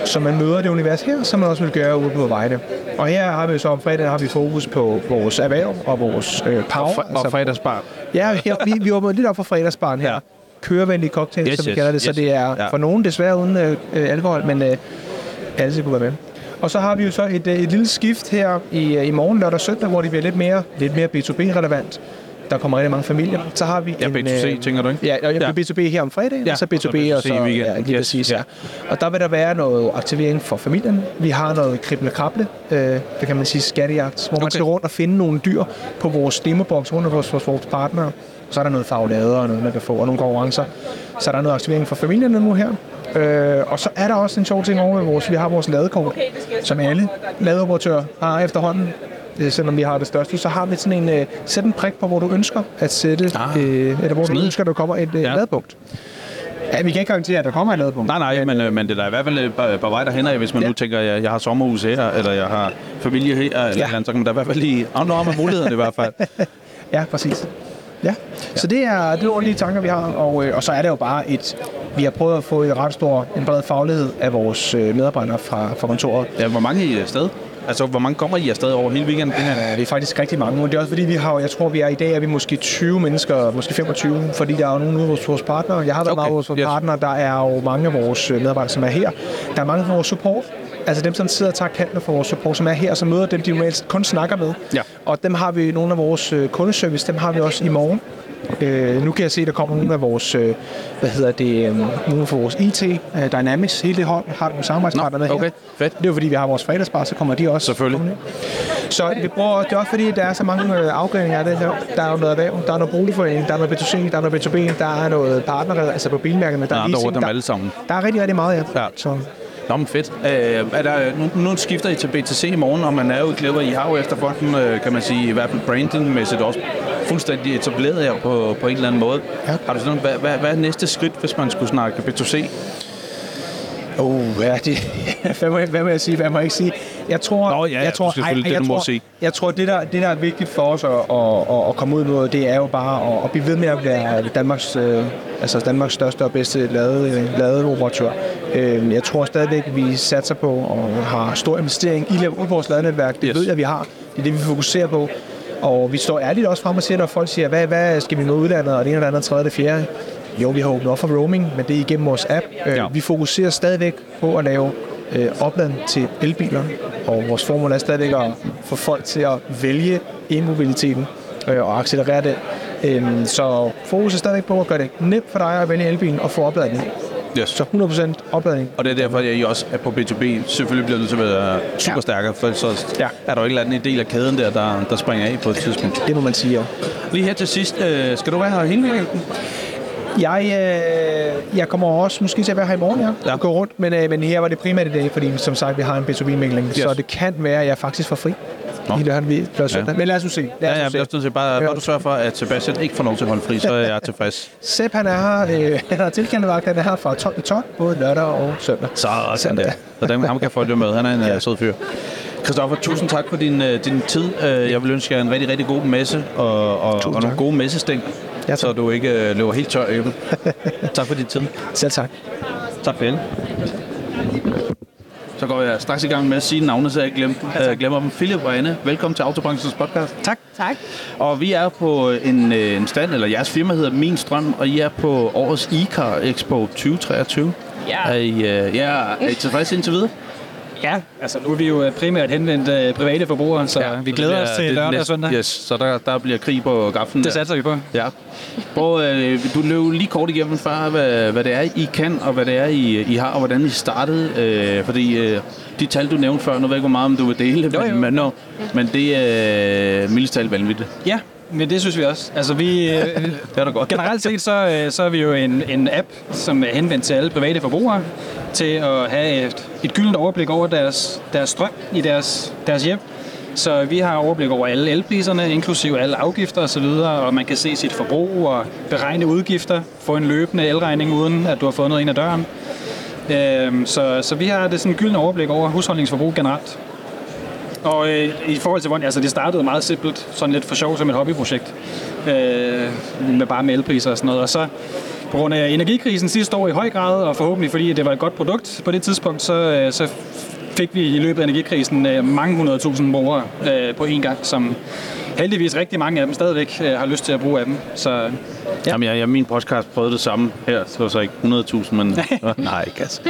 Så man møder det univers her, som man også vil gøre ude på vejene. Og her har vi så om fredag har vi fokus på vores erhverv og vores øh, power. Og, fre- og fredagsbar. Ja, her, vi, vi åbner lidt op for fredagsbaren her. Ja. Kørevenlige cocktails, Yes, som vi kalder det. Så yes. det er Ja. for nogen desværre uden øh, øh, alkohol, men øh, alle skal kunne være med. Og så har vi jo så et, øh, et lille skift her i, øh, i morgen lørdag og søndag, hvor det bliver lidt mere, lidt mere B2B-relevant. Der kommer rigtig mange familier. Så har vi Ja, en, B2C, øh, tænker du ikke? Ja, og jeg Ja. ja. B2B her om fredagen, Ja, og så B2B, og så og B2C så, i weekenden. ja, lige Yes, præcis, ja. Og der vil der være noget aktivering for familien. Vi har noget krible-krable, øh, det kan man sige skattejagt, hvor man Okay. skal rundt og finde nogle dyr på vores demobox rundt hos vores, vores partnere. Så er der noget faglade og noget, man kan få, og nogle konkurrencer. Så er der noget aktivering for familierne nu her. Øh, og så er der også en sjov ting over ved vores, vi har vores ladekort, som alle ladeoperatører har efterhånden. Øh, Selvom vi har det største, så har vi sådan en, øh, sæt en prik på, hvor du ønsker at sætte, Ah, øh, eller hvor du smidigt. ønsker, at der kommer et øh, Ja. ladepunkt. Ja, vi kan ikke garantere, at der kommer et ladepunkt. Nej, nej, men, øh, men det er da i hvert fald øh, på, på vej derhen af, hvis man ja. Nu tænker, at jeg, jeg har sommerhus her, eller jeg har familie her, eller, ja. Eller så kan man da i hvert fald lige afnå med mulighederne i hvert fald. (laughs) Ja, præcis. Ja. ja. Så det er, det er de tanker, vi har. Og, øh, og så er det jo bare et... Vi har prøvet at få en ret stor, en bred faglighed af vores øh, medarbejdere fra, fra kontoret. Ja, hvor mange I afsted? Altså, hvor mange kommer I afsted over hele weekenden? Det her? Ja, vi er faktisk rigtig mange, og det er også fordi, vi har, jeg tror, vi er i dag er vi måske 20 mennesker, måske 25, fordi der er jo nogle ude hos vores partnere. Jeg har været Okay, meget hos vores yes. partnere, der er jo mange af vores øh, medarbejdere, som er her. Der er mange fra vores support, altså dem, som sidder og tager kanten for vores support, som er her, som møder dem, de normalt kun snakker med. Ja. Og dem har vi, nogle af vores øh, kundeservice, dem har vi også i morgen. Øh, nu kan jeg se, at der kommer nogle af vores, øh, hvad hedder det, øh, nogle fra vores IT, øh, Dynamics, hele det hold, har nogle samarbejdspartnere Nå, med okay, her. fedt. Det er jo fordi, vi har vores fredagsbar, så kommer de også. Selvfølgelig. Så vi bruger, det er også fordi, der er så mange øh, afgræninger af det her. Der er jo noget erhverv, der er noget boligforening, der er noget B2C, der er noget B2B, der er noget partner, altså på bilmærkerne, der Der er leasing, ord dem der, alle sammen. der er rigtig, rigtig meget, ja. Ja. Så, Nå, men fedt. Øh, er der, nu, nu skifter I til BTC i morgen, og man er jo i Clever. I har jo efterhånden, øh, kan man sige, i hvert fald brandingmæssigt også fuldstændig etableret her på, på en eller anden måde. Ja. Har du sådan, hvad, hvad, hvad er næste skridt, hvis man skulle snakke B2C? oh, ja, det, (laughs) hvad, må jeg, hvad må jeg sige, hvad må jeg ikke sige? Jeg tror, Nå, ja, ja, jeg tror, er selvfølgelig det, jeg tror, sige. Jeg tror, det der, det der er vigtigt for os at, at, at, at komme ud med, det er jo bare at, at blive ved med at være Danmarks, øh, altså Danmarks største og bedste lade, ladeoperatør. Øh, jeg tror stadigvæk, at vi satser på og har stor investering i vores ladenetværk. Det yes. ved jeg, vi har. Det er det, vi fokuserer på. Og vi står ærligt også frem og siger, når folk siger, hvad, hvad skal vi nå udlandet, og det ene eller andet, tredje, det fjerde. Jo, vi har åbnet op for roaming, men det er igennem vores app. Ja. Ja. Vi fokuserer stadigvæk på at lave øh, opladning til elbiler, og vores formål er stadigvæk at få folk til at vælge e-mobiliteten øh, og accelerere det. Øhm, så fokus er stadigvæk på at gøre det nemt for dig at vælge elbilen og få opladning. Yes. Så 100% opladning. Og det er derfor, at I også er på B2B. Selvfølgelig bliver nødt til at være super Ja. stærkere, for så Ja. er der jo ikke andet en del af kæden der, der, der springer af på et tidspunkt. Det må man sige, jo. Lige her til sidst, øh, skal du være her hele weekenden? Jeg, øh, jeg kommer også måske til at være her i morgen, ja. Ja. ja. Gå rundt, men, øh, men her var det primært i dag, fordi som sagt, vi har en B2B-mægling, Yes. yes. så det kan være, at jeg faktisk får fri. Nå. I vi lørdag søndag. Ja. Men lad os nu se. Lad os Ja, ja, se. jeg er bare, bare du sørger for, at Sebastian ikke får lov til at holde fri, så er jeg tilfreds. (laughs) Sepp, han er her, øh, han har tilkendt vagt, han er her fra 12 til 12, både lørdag og søndag. Sådan der. Så dem, ham kan folk jo med. Han er en ja. sød fyr. Christoffer, tusind tak for din, øh, din tid. Øh, Jeg vil ønske jer en rigtig, rigtig god messe og, og, og nogle tak. gode messesting, Ja, tak. så du ikke øh, løber helt tør i æblet. (laughs) tak for din tid. Selv tak. Tak for det. Så går jeg straks i gang med at sige navne, så jeg glemmer, øh, glemmer dem. Philip og Anne, velkommen til Autobranchens podcast. Tak. Tak. Og vi er på en, øh, en stand, eller jeres firma hedder Min Strøm, og I er på årets e-car Expo 2023. Ja. Er I, øh, ja, er I tilfredse indtil videre? Ja, altså nu er vi jo øh, primært henvendt øh, private forbrugere, så ja, vi glæder os til lørdag og søndag. Yes, så der, der bliver krig på gaflen. Det der. satser vi på. Ja. Prøv, øh, du løb lige kort igennem før, hvad, hvad det er, I kan, og hvad det er, I, I har, og hvordan I startede. Øh, fordi øh, de tal, du nævnte før, nu ved jeg ikke, hvor meget om du vil dele, Jo, men, jo. men, no, men det er øh, mildest talt vanvittigt. Ja, men det synes vi også. Altså, vi, (laughs) det er da godt. Generelt set, så, øh, så er vi jo en, en app, som er henvendt til alle private forbrugere, til at have et, et gyldent overblik over deres, deres strøm i deres, deres hjem. Så vi har overblik over alle elpriserne, inklusive alle afgifter osv., og man kan se sit forbrug og beregne udgifter, få en løbende elregning, uden at du har fået noget ind ad døren. Øhm, så, så vi har det sådan gyldne overblik over husholdningsforbrug generelt. Og øh, i forhold til hvordan, altså det startede meget simpelt, sådan lidt for sjov som et hobbyprojekt, øh, med bare med elpriser og sådan noget. Og så på grund af energikrisen sidste år i høj grad, og forhåbentlig fordi det var et godt produkt på det tidspunkt, så, øh, så fik vi i løbet af energikrisen øh, mange hundredtusind brugere øh, på én gang, som heldigvis rigtig mange af dem stadigvæk øh, har lyst til at bruge af dem. Så Ja. Jamen, jeg, jeg, min podcast prøvede det samme her. Det var så ikke 100.000, men (laughs) nej, ikke altså.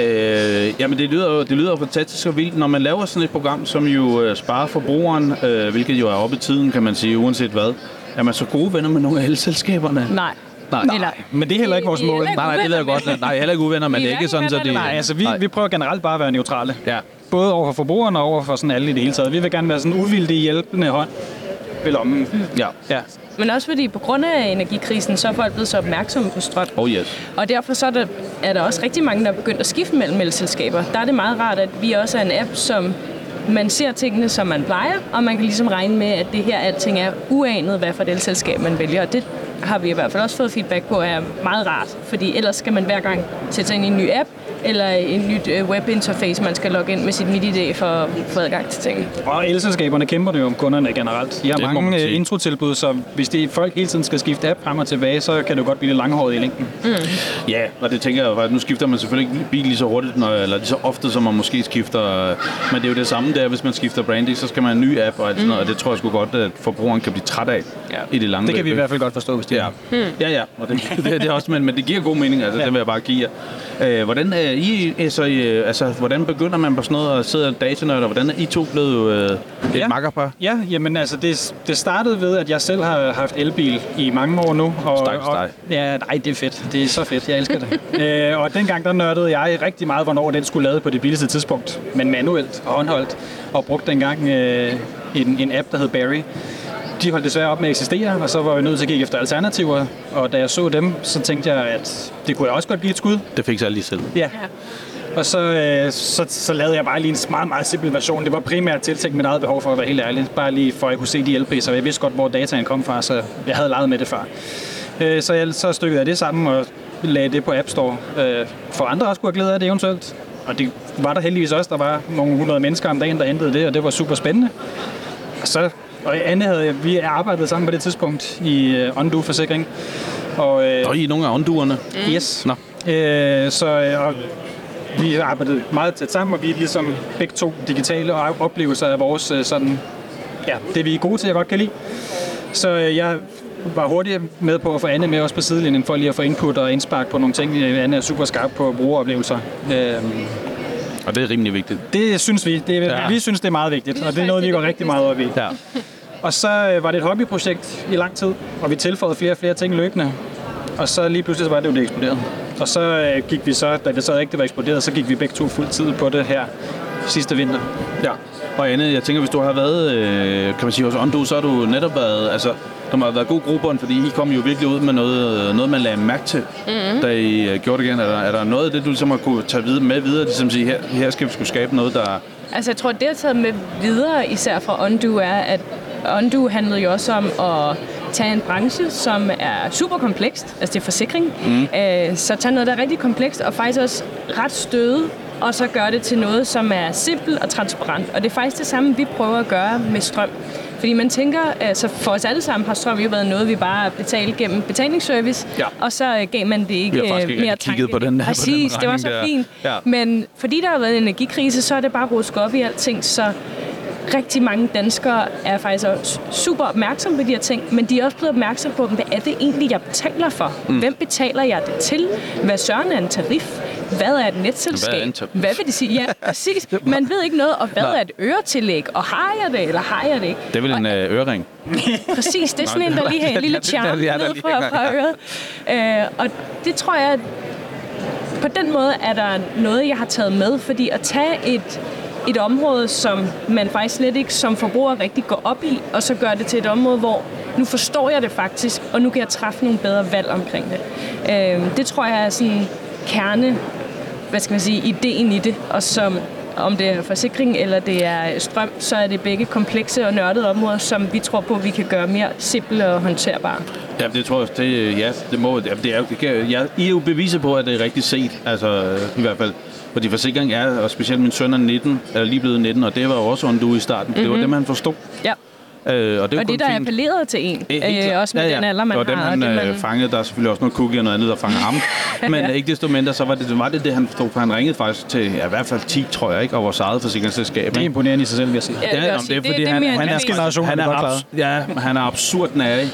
Øh, jamen, det lyder, jo, det lyder jo fantastisk og vildt. Når man laver sådan et program, som jo øh, sparer forbrugeren, øh, hvilket jo er oppe i tiden, kan man sige, uanset hvad, er man så gode venner med nogle af elselskaberne? Nej. Nej. Eller, Men det er heller ikke vores mål. Nej, nej, det ved jeg godt. Nej, heller ikke uvenner, men det er ikke sådan, så det... Nej, altså vi, Nej. vi prøver generelt bare at være neutrale. Ja. Både over for forbrugerne og over for sådan alle i det hele taget. Vi vil gerne være sådan en uvildig hjælpende hånd ved lommen. Ja. Ja. Men også fordi på grund af energikrisen, så er folk blevet så opmærksomme på strøm. Oh yes. Og derfor så er der, er der også rigtig mange, der er begyndt at skifte mellem elselskaber. Der er det meget rart, at vi også er en app, som man ser tingene, som man plejer, og man kan ligesom regne med, at det her alting er uanet, hvad for et elselskab man vælger. Og det har vi i hvert fald også fået feedback på, er meget rart. Fordi ellers skal man hver gang sætte sig ind i en ny app, eller en nyt øh, webinterface, man skal logge ind med sit MitID for at få adgang til tingene. Og elselskaberne kæmper det jo om kunderne generelt. De har Det mange øh, introtilbud, så hvis de folk hele tiden skal skifte app frem og tilbage, så kan det jo godt blive lidt langhåret i længden. Ja, og det tænker jeg at nu skifter man selvfølgelig ikke bil lige så hurtigt, når, eller lige så ofte, som man måske skifter. Men det er jo det samme der, hvis man skifter branding, så skal man have en ny app og alt sådan noget, og det tror jeg sgu godt, at forbrugeren kan blive træt af Ja. i det lange Det kan vi i løb, hvert fald godt forstå, hvis det Ja, ja, ja. Og det, (laughs) det, det er også, men, men det giver god mening, altså, ja. det vil jeg bare give jer. Øh, hvordan, er I, altså, øh, altså, hvordan begynder man på sådan noget at sidde og datanørde, og hvordan er I to blevet øh, et Ja. makkerpar? Ja, jamen altså, det, det startede ved, at jeg selv har haft elbil i mange år nu. Og, Stakkels og, ja, nej, det er fedt. Det er så fedt. Jeg elsker det. (laughs) øh, og dengang, der nørdede jeg rigtig meget, hvornår den skulle lade på det billigste tidspunkt. Men manuelt og håndholdt. Og brugte dengang øh, en, en app, der hed Barry. De holdt desværre op med at eksistere, og så var jeg nødt til at kigge efter alternativer. Og da jeg så dem, så tænkte jeg, at det kunne jeg også godt give et skud. Det fik jeg lige selv. Ja. Og så, øh, så, så lavede jeg bare lige en meget, meget simpel version. Det var primært tiltænkt mit eget behov for at være helt ærlig. Bare lige for at jeg kunne se de elpriser. Jeg vidste godt, hvor dataen kom fra, så jeg havde leget med det før. Øh, så jeg, så stykkede jeg det sammen og lagde det på App Store. Øh, for andre også kunne have glæde af det eventuelt. Og det var der heldigvis også. Der var nogle hundrede mennesker om dagen, der hentede det, og det var super spændende. Og så og Anne havde, jeg- vi arbejdede sammen på det tidspunkt i uh, Ondo Forsikring. Og, øh, Og I er nogle af ånduerne. Yes. Nå. Øh, så øh, og vi har arbejdet meget tæt sammen, og vi er ligesom begge to digitale og oplevelser af vores øh, sådan, ja, det vi er gode til, jeg godt kan lide. Så øh, jeg var hurtigt med på at få Anne med også på sidelinjen, for lige at få input og indspark på nogle ting. Anne er super skarp på brugeroplevelser. Øh, Og det er rimelig vigtigt. det synes vi. Det, ja. Vi synes, det er meget vigtigt, og det er noget, vi går rigtig meget op i. Ja. Og så øh, var det et hobbyprojekt i lang tid, og vi tilføjede flere og flere ting løbende. Og så lige pludselig så var det jo det eksploderet. Og så øh, gik vi så, da det så ikke var eksploderet, så gik vi begge to fuld tid på det her sidste vinter. Ja. Og Anne, jeg tænker, hvis du har været, øh, kan man sige, hos Ondo, så har du netop været, altså, der må have været god grobund, fordi I kom jo virkelig ud med noget, noget man lagde mærke til, mm-hmm. da I øh, gjorde det igen. Er der, er der noget af det, du ligesom har kunne tage videre, med videre, ligesom sige, her, her skal vi skulle skabe noget, der... Altså, jeg tror, det, jeg har taget med videre, især fra Undo, er, at Undo handlede jo også om at tage en branche, som er super komplekst, altså det er forsikring, mm. øh, så tage noget, der er rigtig komplekst, og faktisk også ret støde, og så gøre det til noget, som er simpelt og transparent. Og det er faktisk det samme, vi prøver at gøre med strøm. Fordi man tænker, altså for os alle sammen har strøm jo været noget, vi bare betalte gennem betalingsservice, Ja. og så øh, gav man det ikke Vi har faktisk øh, ikke mere tanke. på den der- på den Præcis, det var så der. fint. Ja. Men fordi der har været en energikrise, så er det bare rusket op i alting, så rigtig mange danskere er faktisk også super opmærksomme på de her ting, men de er også blevet opmærksomme på, hvad er det egentlig, jeg betaler for? Mm. Hvem betaler jeg det til? Hvad søren er en tarif? Hvad er et netselskab? Hvad er en tarif? Hvad vil det sige? Ja, præcis. (laughs) Man ved ikke noget, og hvad Nej. er et øretillæg? Og har jeg det, eller har jeg det ikke? Det er vel en øh, ørering. Præcis, det er sådan en, der lige har en lille charme ned fra, fra øret. Øh, og det tror jeg, på den måde er der noget, jeg har taget med, fordi at tage et et område, som man faktisk slet ikke som forbruger rigtig går op i, og så gør det til et område, hvor nu forstår jeg det faktisk, og nu kan jeg træffe nogle bedre valg omkring det. Øh, det tror jeg er sådan kerne, hvad skal man sige, ideen i det, og som om det er forsikring eller det er strøm, så er det begge komplekse og nørdede områder, som vi tror på, vi kan gøre mere simple og håndterbare. Ja, det tror jeg, det, ja, det må, ja, det er, det kan, ja, I er jo beviser på, at det er rigtigt set, altså i hvert fald. Fordi forsikring er, og specielt min søn er 19, er lige blevet 19, og det var jo også du i starten. Mm-hmm. Det var det, man forstod. Ja. Øh, og det, er og det, der fint. appellerede til en, Øh, øh, også med ja, ja. den alder, man var har. dem, og han det, øh, fangede. Der er selvfølgelig også noget cookie og noget andet, der fanger ham. (laughs) Men Ja. ikke desto mindre, så var det, var det det, han stod for. Han ringede faktisk til ja, i hvert fald 10, tror jeg, ikke, og vores eget forsikringsselskab. Det er imponerende i sig selv, vil jeg sige. Ja, det også det er fordi, Det- det er han, han, er, det. generation, han, er han er abs- ja, han er absurd nærig.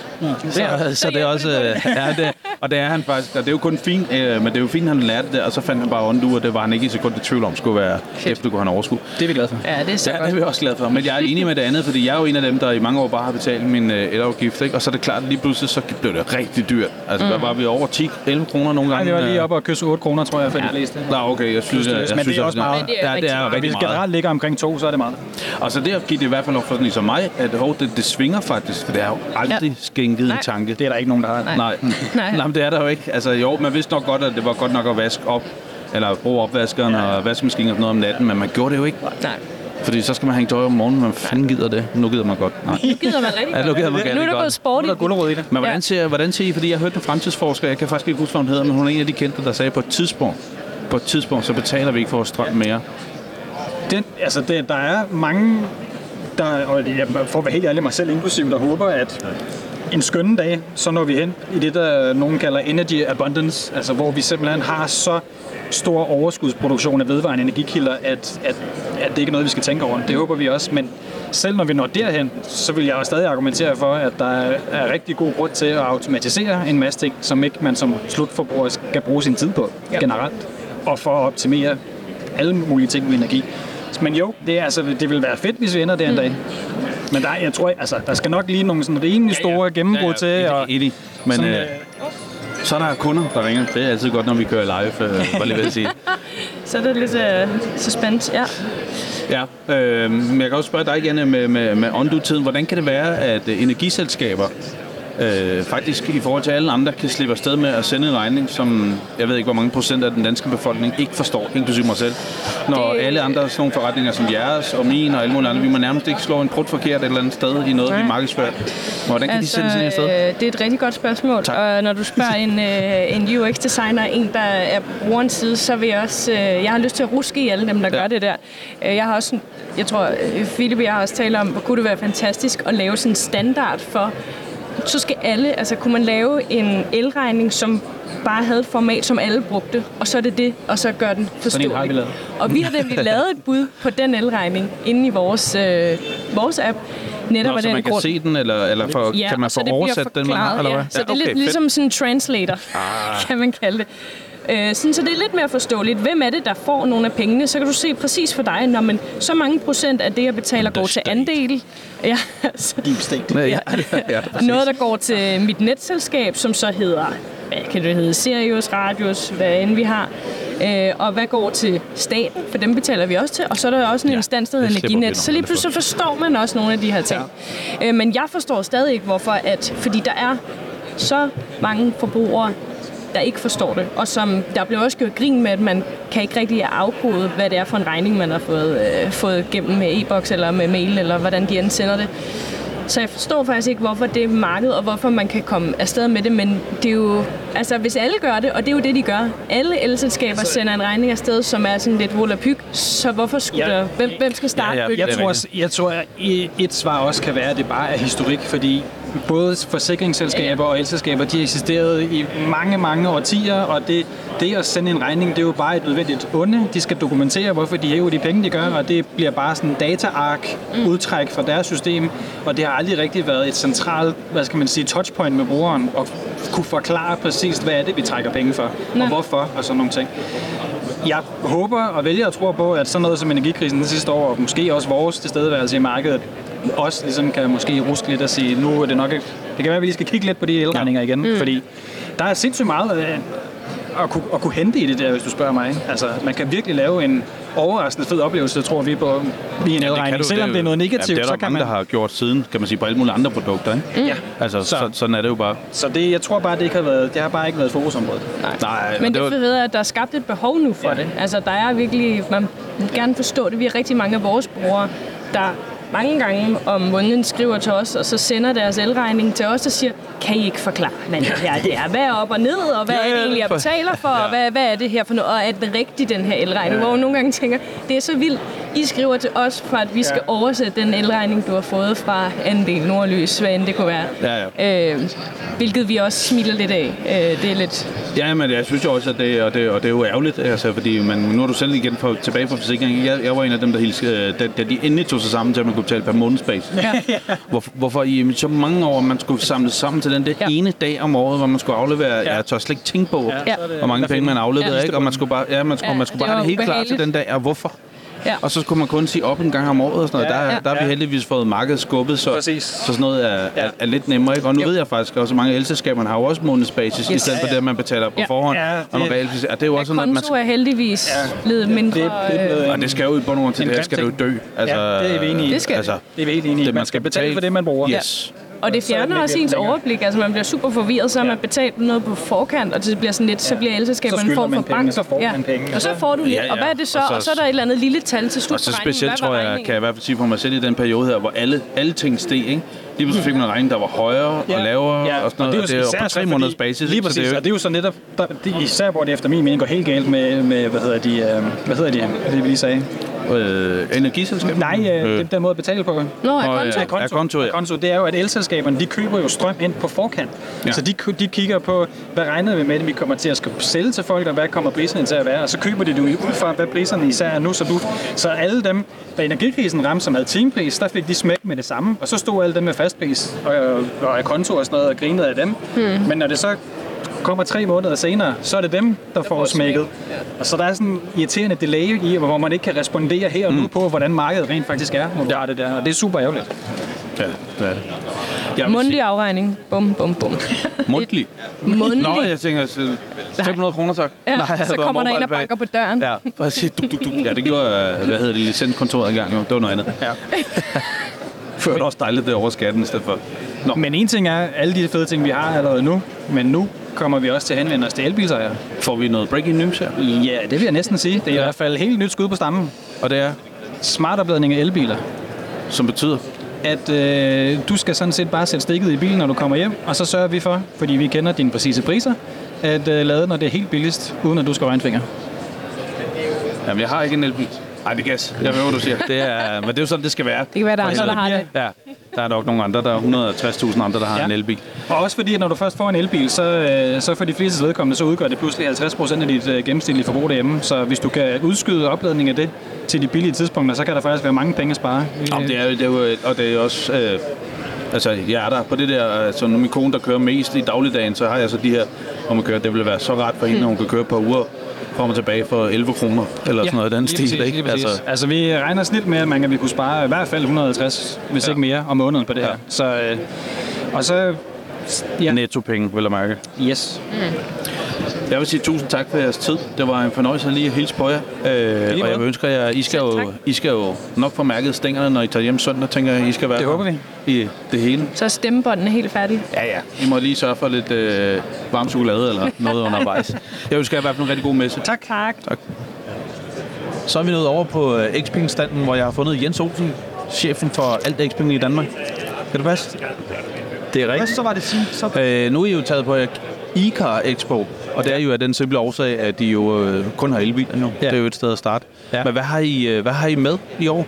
Så- Så, så det er også, øh, (laughs) ja, det, og det er han faktisk, og det er jo kun fint, øh, men det er jo fint, han lærte det, og så fandt han bare Ondu, og det var han ikke i sekund i tvivl om, skulle være, efter kunne han overskue. Det er vi glade for. Ja, det er så Ja, det godt. er vi også glade for. Men jeg er enig med det andet, fordi jeg er jo en af dem, der i mange år bare har betalt min øh, elafgift. Ikke? Og så er det klart, at lige pludselig så blev det rigtig dyrt. Altså, mm. der var vi over 10-11 kroner nogle Nej, gange. vi var lige øh. oppe og kysse 8 kroner, tror jeg, for de fleste. Nå, okay, jeg synes, jeg, jeg Men synes det er også meget. Men det er Ja, det rigtig er meget. Hvis generelt ligger omkring 2, så er det meget. Og så det giver det i hvert fald op for sådan en som mig, at hov, det, det svinger faktisk, for det er jo aldrig ja. skænket Nej. en tanke. Det er der ikke nogen, der har. Nej. Nej. Nej. (laughs) Nej, men det er der jo ikke. Altså jo, man vidste nok godt, at det var godt nok at vaske op, eller bruge opvaskeren ja. og vaskemaskinen og sådan noget om natten, men man gjorde det jo ikke. Nej. Fordi så skal man hænge tøj om morgenen, man fanden gider det. Nu gider man godt. Nej. Nu gider man rigtig Ja, nu gider man godt. Nu er der gået sport i gulerod i det. Men hvordan Ja. ser, hvordan ser I, fordi jeg har hørt en fremtidsforsker, jeg kan faktisk ikke huske, hvad hun hedder, men hun er en af de kendte, der sagde på et tidspunkt, på et tidspunkt, så betaler vi ikke for vores strøm mere. Den, altså, det, der er mange, der, og jeg får være helt ærlig mig selv inklusiv, der håber, at en skønne dag, så når vi hen i det, der nogen kalder energy abundance, altså hvor vi simpelthen har så stor overskudsproduktion af vedvarende energikilder, at, at, at det ikke er noget, vi skal tænke over. Det håber vi også, men selv når vi når derhen, så vil jeg jo stadig argumentere for, at der er, rigtig god grund til at automatisere en masse ting, som ikke man som slutforbruger skal bruge sin tid på ja. generelt, og for at optimere alle mulige ting med energi. Men jo, det, er, altså, det vil være fedt, hvis vi ender der en dag. Men der, jeg tror, altså, der skal nok lige nogle sådan rimelig store gennembrud til. Ja, Og, ja, enig. Men sådan, øh, øh, så er der kunder, der ringer. Det er altid godt, når vi kører live, øh, var lige ved at sige. (laughs) Så er det lidt uh, suspense, ja. Ja, øh, men jeg kan også spørge dig, Janne, med, med, med Ondu-tiden. Hvordan kan det være, at øh, energiselskaber øh, faktisk i forhold til alle andre kan slippe afsted med at sende en regning, som jeg ved ikke, hvor mange procent af den danske befolkning ikke forstår, inklusive mig selv. Når Det- alle andre sådan nogle forretninger som jeres og min og alle mulige andre, vi må nærmest ikke slå en prut forkert et eller andet sted i noget, Nej. vi markedsfører. Hvordan kan altså, de sende sådan en afsted? øh, det er et rigtig godt spørgsmål, Tak. og når du spørger en, øh, en UX-designer, en, der er på brugerens side, så vil jeg også, øh, jeg har lyst til at ruske i alle dem, der Ja. gør det der. Øh, jeg har også, jeg tror, Philip og jeg har også talt om, hvor kunne det være fantastisk at lave sådan en standard for, så skal alle, altså kunne man lave en elregning, som bare havde et format, som alle brugte, og så er det det, og så gør den Sådan en har vi forståelig. lavet. Og vi har nemlig lavet et bud på den elregning inde i vores, øh, vores app, netop Nå, af så den man kan grund. se den, eller, eller for, Ja, kan man få oversat den, man har, eller ja. hvad? Så det er okay, lidt fedt. ligesom sådan en translator, ah. (laughs) kan man kalde det. Øh, sådan, så det er lidt mere forståeligt. Hvem er det, der får nogle af pengene? Så kan du se præcis for dig, når man så mange procent af det, jeg betaler, går til state. andel. Ja, altså, Ja, ja, ja, noget, der går til mit netselskab, som så hedder, hvad kan det hedde, Sirius, Radius, hvad end vi har. Øh, og hvad går til staten, for dem betaler vi også til. Og så er der også en Ja, instans, der hedder Energinet. Så lige pludselig så forstår man også nogle af de her ting. Ja. Øh, men jeg forstår stadig ikke, hvorfor. At, fordi der er så mange forbrugere, der ikke forstår det. Og som der bliver også gjort grin med, at man kan ikke rigtig afkode, hvad det er for en regning, man har fået, øh, fået gennem med e-boks eller med mail, eller hvordan de end sender det. Så jeg forstår faktisk ikke, hvorfor det er marked, og hvorfor man kan komme afsted med det, men det er jo, altså hvis alle gør det, og det er jo det, de gør. Alle elselskaber altså, sender en regning afsted, som er sådan lidt volapyk, så hvorfor skulle Ja. der, hvem, hvem skal starte Ja, ja. Jeg Det tror, jeg tror, at et svar også kan være, at det bare er historik, fordi både forsikringsselskaber og elselskaber, de har eksisteret i mange, mange årtier, og det, det at sende en regning, det er jo bare et nødvendigt onde. De skal dokumentere, hvorfor de hæver de penge, de gør, og det bliver bare sådan en data-ark udtræk fra deres system, og det har aldrig rigtig været et centralt, hvad skal man sige, touchpoint med brugeren, og kunne forklare præcis, hvad er det, vi trækker penge for, og hvorfor, og sådan nogle ting. Jeg håber og vælger at tro på, at sådan noget som energikrisen det sidste år, og måske også vores tilstedeværelse i markedet, også ligesom kan måske ruske lidt og sige, nu er det nok... ikke- Det kan være, at vi lige skal kigge lidt på de elregninger igen, mm. fordi der er sindssygt meget øh, at kunne, at kunne hente i det der, hvis du spørger mig. Altså, man kan virkelig lave en overraskende fed oplevelse, tror vi, på i en elregning. Selvom det er noget negativt, ja, det er så der kan mange, man... der har gjort siden, kan man sige, på alle mulige andre produkter. Ikke? Mm. Ja. Altså, så, så, sådan er det jo bare. Så det, jeg tror bare, det ikke har været, det har bare ikke været fokusområdet. Nej. Nej, Men det var, er fedt, at der er skabt et behov nu for ja. det. Altså, der er virkelig, man vil gerne forstå det. Vi har rigtig mange af vores brugere, der mange gange om måneden skriver til os, og så sender deres elregning til os og siger, kan I ikke forklare, hvad det her det er? Hvad er op og ned, og hvad er det egentlig, jeg betaler for, og hvad, hvad er det her for noget? Og er det rigtigt, den her elregning? Hvor jeg nogle gange tænker, det er så vildt. I skriver til os, for at vi skal oversætte den elregning, du har fået fra Andel Nordlys, hvad end det kunne være. Ja, ja. Øh, hvilket vi også smiler lidt af. Øh, det er lidt... Ja, men jeg synes jo også, at det, og det, og det er jo ærgerligt, altså, fordi man, nu er du selv igen på, tilbage på forsikringen. Jeg, jeg var en af dem, der hilste, da, da de endelig tog sig sammen til, at man kunne betale per månedsbase. Ja. (laughs) Hvor, hvorfor i så mange år, man skulle samle sammen til den der ja. ene dag om året, hvor man skulle aflevere, ja. jeg tør slet ikke tænke på, Ja. hvor mange penge man afleverede, Ja. ikke? Og man skulle bare, ja, man skulle, Ja, man skulle bare have det helt klar ubehageligt. til den dag, og hvorfor? Ja. Og så skulle man kun sige op en gang om året og sådan noget. Ja, der, ja. der har vi heldigvis fået markedet skubbet, så, Præcis. så sådan noget er, er, er lidt nemmere. Ikke? Og nu ved jeg faktisk også, at mange elselskaberne har jo også månedsbasis, i Yes. stedet for det, at man betaler på Ja. forhånd. Ja, og det- realvis- og det er jo også sådan, at man Konto er heldigvis blevet mindre... Det, det blevet øh, og det skal jo i bund og grund til det her, skal det jo ting. dø. Altså, Ja, det er vi enige i. Det skal altså, det er vi helt enige i. Det, Man skal betale for det, man bruger. Yes. Og det er fjerner også ens overblik. Altså, man bliver super forvirret, så har man betalt noget på forkant, og det bliver sådan lidt, så bliver elselskaberne en form for bank. så får man penge. Og så får du lidt. Ja, ja. Og hvad er det så? Og så- Og så er der et eller andet lille tal til slut. Og så specielt tror jeg, kan jeg i hvert fald sige for mig selv i den periode her, hvor alle, alle ting steg, ikke? Lige pludselig fik man en regning, der var højere og lavere og sådan noget. Og det er jo på tre måneders basis. Lige ikke? Så præcis, det er jo- og det er jo så netop, der, det, især hvor det efter min mening går helt galt med, med hvad hedder de, øh, hvad hedder de, det vi lige sagde. Øh, energiselskab? Nej, øh, den der måde at betale på. Nå, er konto? ja. konto, konto, ja. konto, det er jo, at elselskaberne, de køber jo strøm ind på forkant. Ja. Ja. Så de, de kigger på, hvad regner vi med, at vi kommer til at skulle sælge til folk, og hvad kommer priserne til at være, og så køber de det jo ud fra, hvad priserne især er nu. Så, du, så alle dem, da energikrisen ramte, som havde timepris, der fik de smæk med det samme, og så stod alle dem med fastpris og, og, og konto og sådan noget, og grinede af dem. Hmm. Men når det så kommer tre måneder senere, så er det dem, der får smækket. Og så der er sådan en irriterende delay i, hvor man ikke kan respondere her og nu på, hvordan markedet rent faktisk er, når du har det der. Og det er super ærgerligt. Ja, det er det. Jeg Mundtlig afregning. Bum, bum, bum. sige- Mundtlig? Mundtlig. Nå, jeg tænker, så 500 kroner, tak. Ja, Nej, så kommer der en og banker på døren. Ja, præcis. Duk, duk, duk. Ja, det gjorde, øh, hvad hedder det, licenskontoret engang. Jo. Det var noget andet. Ja. (laughs) (laughs) Før det også dejligt det over skatten i stedet for. Nå, Men en ting er alle de fede ting, vi har allerede nu, men nu kommer vi også til at henvende os til elbilsejere. får vi noget breaking news her? Ja, det vil jeg næsten sige. Det er ja. i hvert fald helt nyt skud på stammen. Og det er, Smartopladning af elbiler. som betyder, At øh, du skal sådan set bare sætte stikket i bilen, når du kommer hjem, og så sørger vi for, fordi vi kender dine præcise priser, at øh, lade, når det er helt billigst, uden at du skal regne en finger. jamen jeg har ikke en elbil. Ej, det er gas. Jeg ved, hvad du siger. Det er, men det er jo sådan, det skal være. Det kan være, der er andre, der har det. Ja, der er nok nogle andre. Der er 160.000 andre, der har Ja. en elbil. Og også fordi, at når du først får en elbil, så, øh, så for de fleste vedkommende, så udgør det pludselig 50% af dit øh, gennemsnitlige forbrug derhjemme. Så hvis du kan udskyde opladning af det til de billige tidspunkter, så kan der faktisk være mange penge at spare. Jamen, det er, jo- det er jo, og det er også... Øh, altså, jeg er der på det der... Altså, når min kone, der kører mest i dagligdagen, så har jeg så de her, hvor man kører. Det ville være så ret for hende, når hun kan køre på uger og tilbage for 11 kroner, eller sådan noget i den stil, præcis, ikke? Altså, Altså, vi regner snit med, at man kan, vi kunne spare i hvert fald 150, hvis Ja. ikke mere, om måneden på det her. Ja. Så, øh, og så... Ja. netto-penge, vil jeg mærke. Yes. Jeg vil sige tusind tak for jeres tid. Det var en fornøjelse lige at hilse på jer. Øh, og jeg vil ønske jer, I skal, jo, tak. I skal jo nok få mærket stængerne, når I tager hjem søndag, tænker jeg, I skal være Det håber vi. I det hele. Så er stemmebåndene helt færdige. Ja, ja. I må lige sørge for lidt øh, varm chokolade eller (laughs) noget undervejs. Jeg ønsker jer i hvert fald en rigtig god messe. Tak. Tak. Så er vi nået over på øh, Xpeng-standen, hvor jeg har fundet Jens Olsen, chefen for alt Xpeng i Danmark. Kan det passe? Det er rigtigt. Så var det fint. Så... Øh, nu er I jo taget på ICAR Expo, og det er jo af den simple årsag, at de jo øh, kun har elbiler nu. Ja. Det er jo et sted at starte. Ja. Men hvad har, I, øh, hvad har I med i år?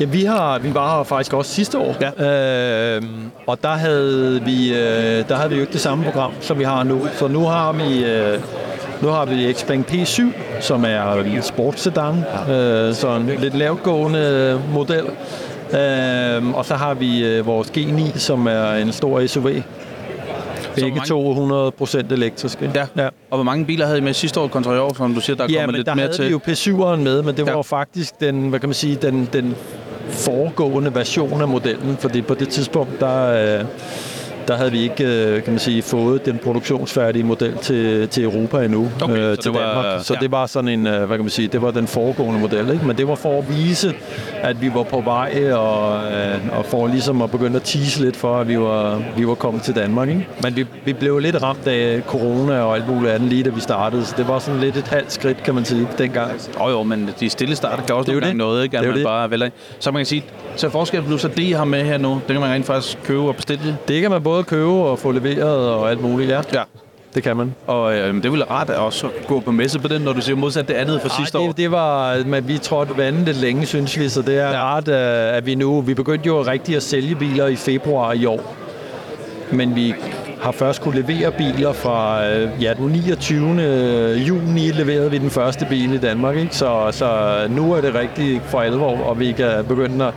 Ja, vi, har, vi var her faktisk også sidste år, ja. øh, og der havde, vi, øh, der havde vi jo ikke det samme program, som vi har nu. Så nu har vi, øh, nu har vi Xpeng P7, som er en sportssedan, øh, så en lidt lavtgående model. Øh, og så har vi øh, vores G9, som er en stor SUV. Begge mange- to 100% elektriske. Ja. ja. Og hvor mange biler havde I med sidste år kontra i år, som du siger, der er Ja, kommet men lidt der mere havde til? vi jo P7'eren med, men det var Ja. jo faktisk den, hvad kan man sige, den, den foregående version af modellen, fordi på det tidspunkt, der, øh, der havde vi ikke, øh, kan man sige, fået den produktionsfærdige model til, til Europa endnu, Okay, øh, så til det var- Danmark. Så ja. det var sådan en, øh, hvad kan man sige, det var den foregående model, ikke? Men det var for at vise, at vi var på vej, og, øh, og for ligesom at begynde at tease lidt for, at vi var, vi var kommet til Danmark, ikke? Men vi, vi blev lidt ramt af corona og alt muligt andet lige da vi startede, så det var sådan lidt et halvt skridt, kan man sige, dengang. Jo jo, men de stille starter kan også Det er jo det. noget, ikke? At Det er man det. bare vælger. Så man kan sige, så forskel nu, så det I har med her nu, det kan man rent faktisk købe og bestille. Det kan man både købe og få leveret og alt muligt, ja. Ja. Det kan man. Og øh, det ville rart at også gå på messe på den, når du siger modsat det andet fra sidste Ej, år. det, det var, men vi trådte vandet lidt længe, synes vi, så det er ja. rart, øh, at vi nu, vi begyndte jo rigtig at sælge biler i februar i år, men vi har først kunne levere biler fra øh, ja, den 29. juni leverede vi den første bil i Danmark, ikke? Så, så nu er det rigtig for alvor, og vi kan begynde at,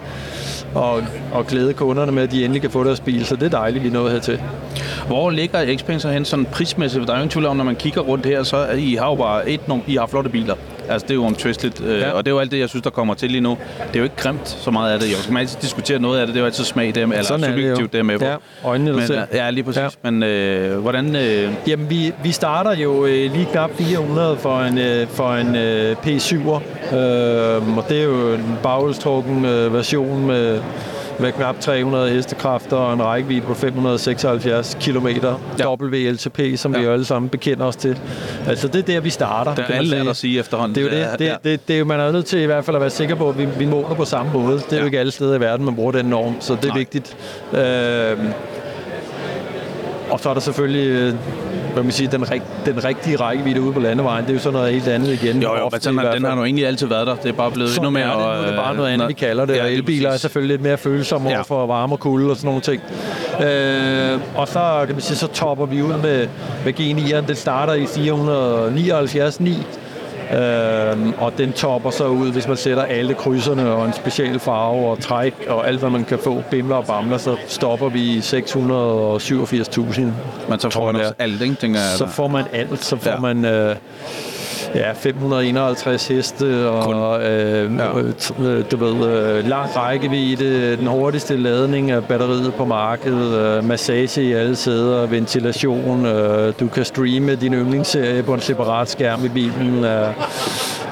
og, og glæde kunderne med, at de endelig kan få deres bil, så det er dejligt, vi er nået hertil. Hvor ligger Xpeng så hen sådan prismæssigt? For der er jo ingen tvivl om, når man kigger rundt her, så er I har jo bare et, I har flotte biler. Altså, det er jo omtvisteligt, øh, Ja. og det er jo alt det, jeg synes, der kommer til lige nu. Det er jo ikke grimt så meget af det. Så kan altid diskutere noget af det. Det er jo altid smag, er med, eller Sådan subjektivt, det er med på. Ja, øjnene, der Men, ser. Ja, lige præcis. Ja. Men øh, hvordan... Øh, Jamen, vi, vi starter jo øh, lige knap 400 for en, øh, for en øh, P7'er, øh, og det er jo en baghjulstrukken øh, version med, med knap 300 hestekræfter og en rækkevidde på 576 km. Ja. WLTP, som ja. vi jo alle sammen bekender os til. Altså, det er der, vi starter. der kan er alle at sige efterhånden. Det er jo det. Det, det, det er jo, man er nødt til i hvert fald at være sikker på, at vi, vi måler på samme måde. Det er ja. jo ikke alle steder i verden, man bruger den norm, så det er Nej. vigtigt. Øh, og så er der selvfølgelig øh, hvad man siger, den, rig, den rigtige rækkevidde ude på landevejen. Det er jo sådan noget helt andet igen. Jo, jo, Ofte men sådan, den har jo egentlig altid været der. Det er bare blevet Sådan endnu mere... er det. Nu er det bare noget andet, vi kalder det. Ja, og elbiler er selvfølgelig lidt mere følsomme Ja. for varme og kulde og sådan nogle ting. Øh, og så, kan man sige, så topper vi ud med, med G9'eren. Den starter i 479,9. Øhm, og den topper så ud, hvis man sætter alle krydserne og en speciel farve og træk og alt, hvad man kan få, bimler og bamler, så stopper vi i 687.000. Men så får man også alt, ikke, tænker jeg. Så får man alt. Så får ja. man øh, ja, 551 heste og øh, Ja. ja. øh, du ved, øh, lang rækkevidde, den hurtigste ladning af batteriet på markedet, øh, massage i alle sæder, ventilation, øh, du kan streame din yndlingsserie på en separat skærm i bilen, øh,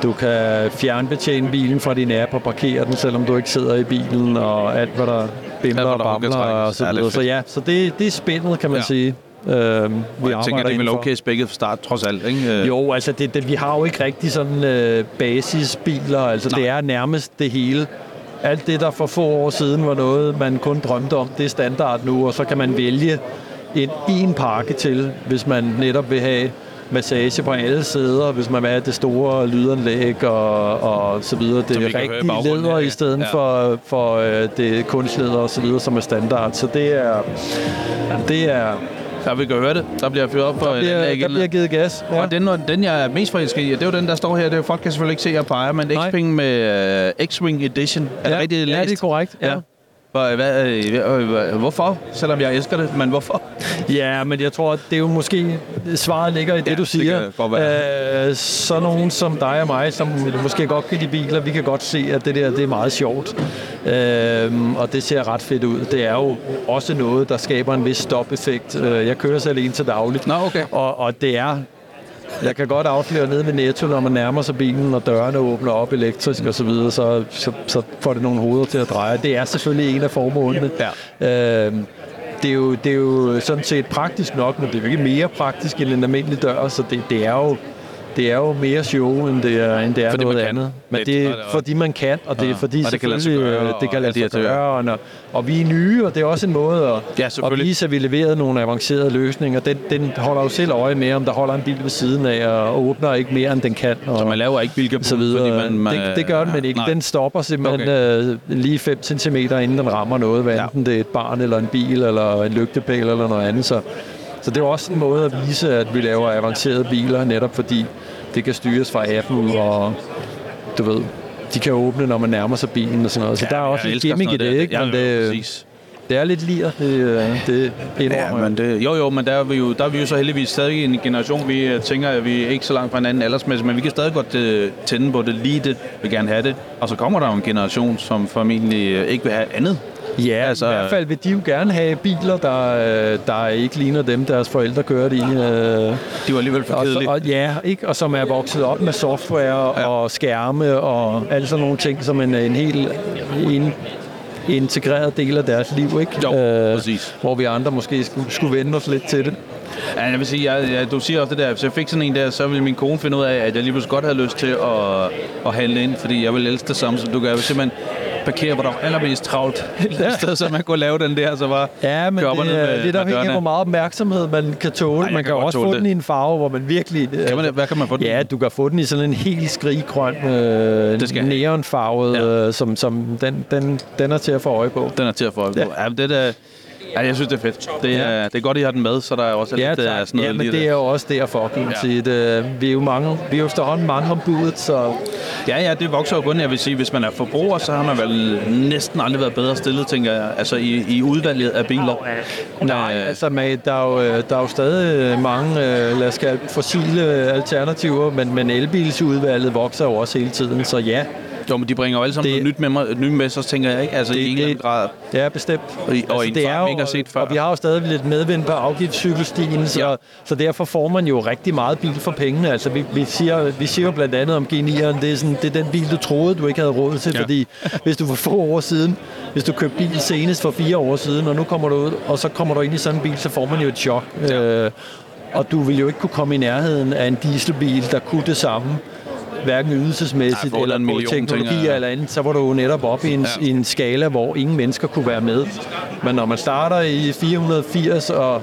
du kan fjernbetjene bilen fra din app og parkere den, selvom du ikke sidder i bilen, og alt hvad der bimler og bamler og så videre. Så ja, så det, det er spændet, kan man ja. sige. Øh, vi jeg tænker, det er vel indenfor. okay spækket fra start, trods alt, ikke? Øh, Jo, altså det, det, vi har jo ikke rigtig sådan øh, basisbiler, altså Nej. det er nærmest det hele. Alt det, der for få år siden var noget, man kun drømte om, det er standard nu, og så kan man vælge en en pakke til, hvis man netop vil have massage på alle sæder, hvis man vil have det store lydanlæg og, og så videre. Det er i rigtig her, i stedet Ja. for, for øh, det kunstlæder og så videre, som er standard. Så det er, det er Der vi kan høre det. Der bliver fyret op på der et bliver, anlæg der bliver givet gas. Ja. Og den, den, jeg er mest forelsket i, det er jo den, der står her. Det er folk kan selvfølgelig ikke se, at jeg peger, men. X-Wing med uh, X-Wing Edition. Er det ja, rigtigt læst? ja, det er korrekt. Ja. Hvad, hvad, øh, hvad, hvorfor? Selvom jeg elsker det, men hvorfor? Ja, men jeg tror, at det er jo måske, svaret ligger i det, Ja, du det siger. være. Øh, så nogen som dig og mig, som måske godt kan lide biler, vi kan godt se, at det der det er meget sjovt. Øh, og det ser ret fedt ud. Det er jo også noget, der skaber en vis stop-effekt. Øh, jeg kører selv en til dagligt. Nå, okay. Og, og det er jeg kan godt afsløre nede ved Netto, når man nærmer sig bilen, og dørene åbner op elektrisk og så videre, så, så, så får det nogle hoveder til at dreje. Det er selvfølgelig en af formålene. Ja. Øhm, det er, jo, det er jo sådan set praktisk nok, men det er jo ikke mere praktisk end en almindelig dør, så det, det er jo det er jo mere show, end det er, end det er Fordi noget andet. Men det er det er- fordi man kan, og det er Ja, fordi og det kan lade sig gøre, øh, det kan lade sig gøre, og, og vi er nye, og det er også en måde at, Ja, at vise, at vi leverede nogle avancerede løsninger. Den, den holder jo selv øje med, om der holder en bil ved siden af, og åbner ikke mere, end den kan. Og, Så man laver ikke bilkabul, så videre. fordi man... man det, det gør den, men ikke. Nej. Den stopper simpelthen okay. øh, lige 5 cm, inden den rammer noget, hvad Ja. enten det er et barn, eller en bil, eller en lygtepæl, eller noget andet. Så, så det er også en måde at vise, at vi laver avancerede biler, netop fordi det kan styres fra appen, og du ved, de kan åbne, når man nærmer sig bilen og sådan noget. Så Ja, der er også elsker gimmick i det, ikke? Men Ja, ja, det, præcis. det er lidt lir, det, øh, det indrømmer Ja, men det, jo, jo, men der er, vi jo, der er vi jo så heldigvis stadig en generation, vi øh, tænker, at vi er ikke så langt fra hinanden aldersmæssigt, men vi kan stadig godt øh, tænde på det, lige det, vi gerne have det. Og så kommer der jo en generation, som formentlig ikke vil have andet Ja, altså, i hvert fald vil de jo gerne have biler, der, øh, der ikke ligner dem, deres forældre kørte i. Øh, De var alligevel for og, kedelige. og, ja, ikke? og som er vokset op med software ja. og skærme og alle sådan nogle ting, som en, en helt en, integreret del af deres liv, ikke? Jo, Øh, præcis. Hvor vi andre måske skulle, skulle vende os lidt til det. Ja, jeg vil sige, jeg, jeg, du siger også det der, hvis jeg fik sådan en der, så ville min kone finde ud af, at jeg lige pludselig godt havde lyst til at, at handle ind, fordi jeg vil elske det samme, som du gør. Jeg vil simpelthen parkere, hvor der var allermest travlt et eller andet sted, så man kunne lave den der, så var Ja, men det, er med- lidt med afhængigt af, hvor meget opmærksomhed man kan tåle. Ej, man kan kan, også få det. den i en farve, hvor man virkelig... Kan man, hvad kan man få den? Ja, du kan få den i sådan en helt skriggrøn øh, Det skal neonfarvet, Ja. øh, som, som den, den, den er til at få øje på. Den er til at få øje på. Ja. ja det der, ja, jeg synes, det er fedt. Det er, det er godt, I har den med, så der er også Ja, lidt øh, tak. sådan noget ja, men lige det er jo også derfor, kan man Ja. sige. Det, vi er jo mange, vi er jo efterhånden mange om budet, så Ja, ja, det vokser jo kun. Jeg vil sige, hvis man er forbruger, så har man vel næsten aldrig været bedre stillet, tænker jeg. Altså i, i udvalget af biler. Nej, Øh, altså man, der, er jo, øh, der er jo stadig øh, mange, øh, lad os kalde fossile øh, alternativer, men, men elbilsudvalget vokser jo også hele tiden, så ja, Jo, men de bringer jo alle sammen Det- noget nyt med, mig, nyt med sig, tænker jeg ikke. Altså i en eller anden grad. det er bestemt. Og i- og i en det er jo, ikke har set før. Og vi har jo stadig lidt medvind på afgiftscykelstien, så, Ja. ja. så derfor får man jo rigtig meget bil for pengene. Altså vi, vi, siger, vi siger jo blandt andet om G9'eren, det er, sådan, det er den bil, du troede, du ikke havde råd til, Ja. ja. fordi hvis du for få år siden, hvis du købte bil senest for fire år siden, og nu kommer du ud, og så kommer du ind i sådan en bil, så får man jo et chok. Ja. Øh, og du vil jo ikke kunne komme i nærheden af en dieselbil, der kunne det samme hverken ydelsesmæssigt for eller en million, teknologi tænker jeg. eller andet, så var du jo netop oppe i en, Ja. i en skala, hvor ingen mennesker kunne være med. Men når man starter i 480, og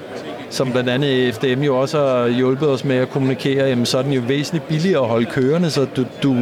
som blandt andet FDM jo også har hjulpet os med at kommunikere, jamen, så er den jo væsentligt billigere at holde kørende, så du, du,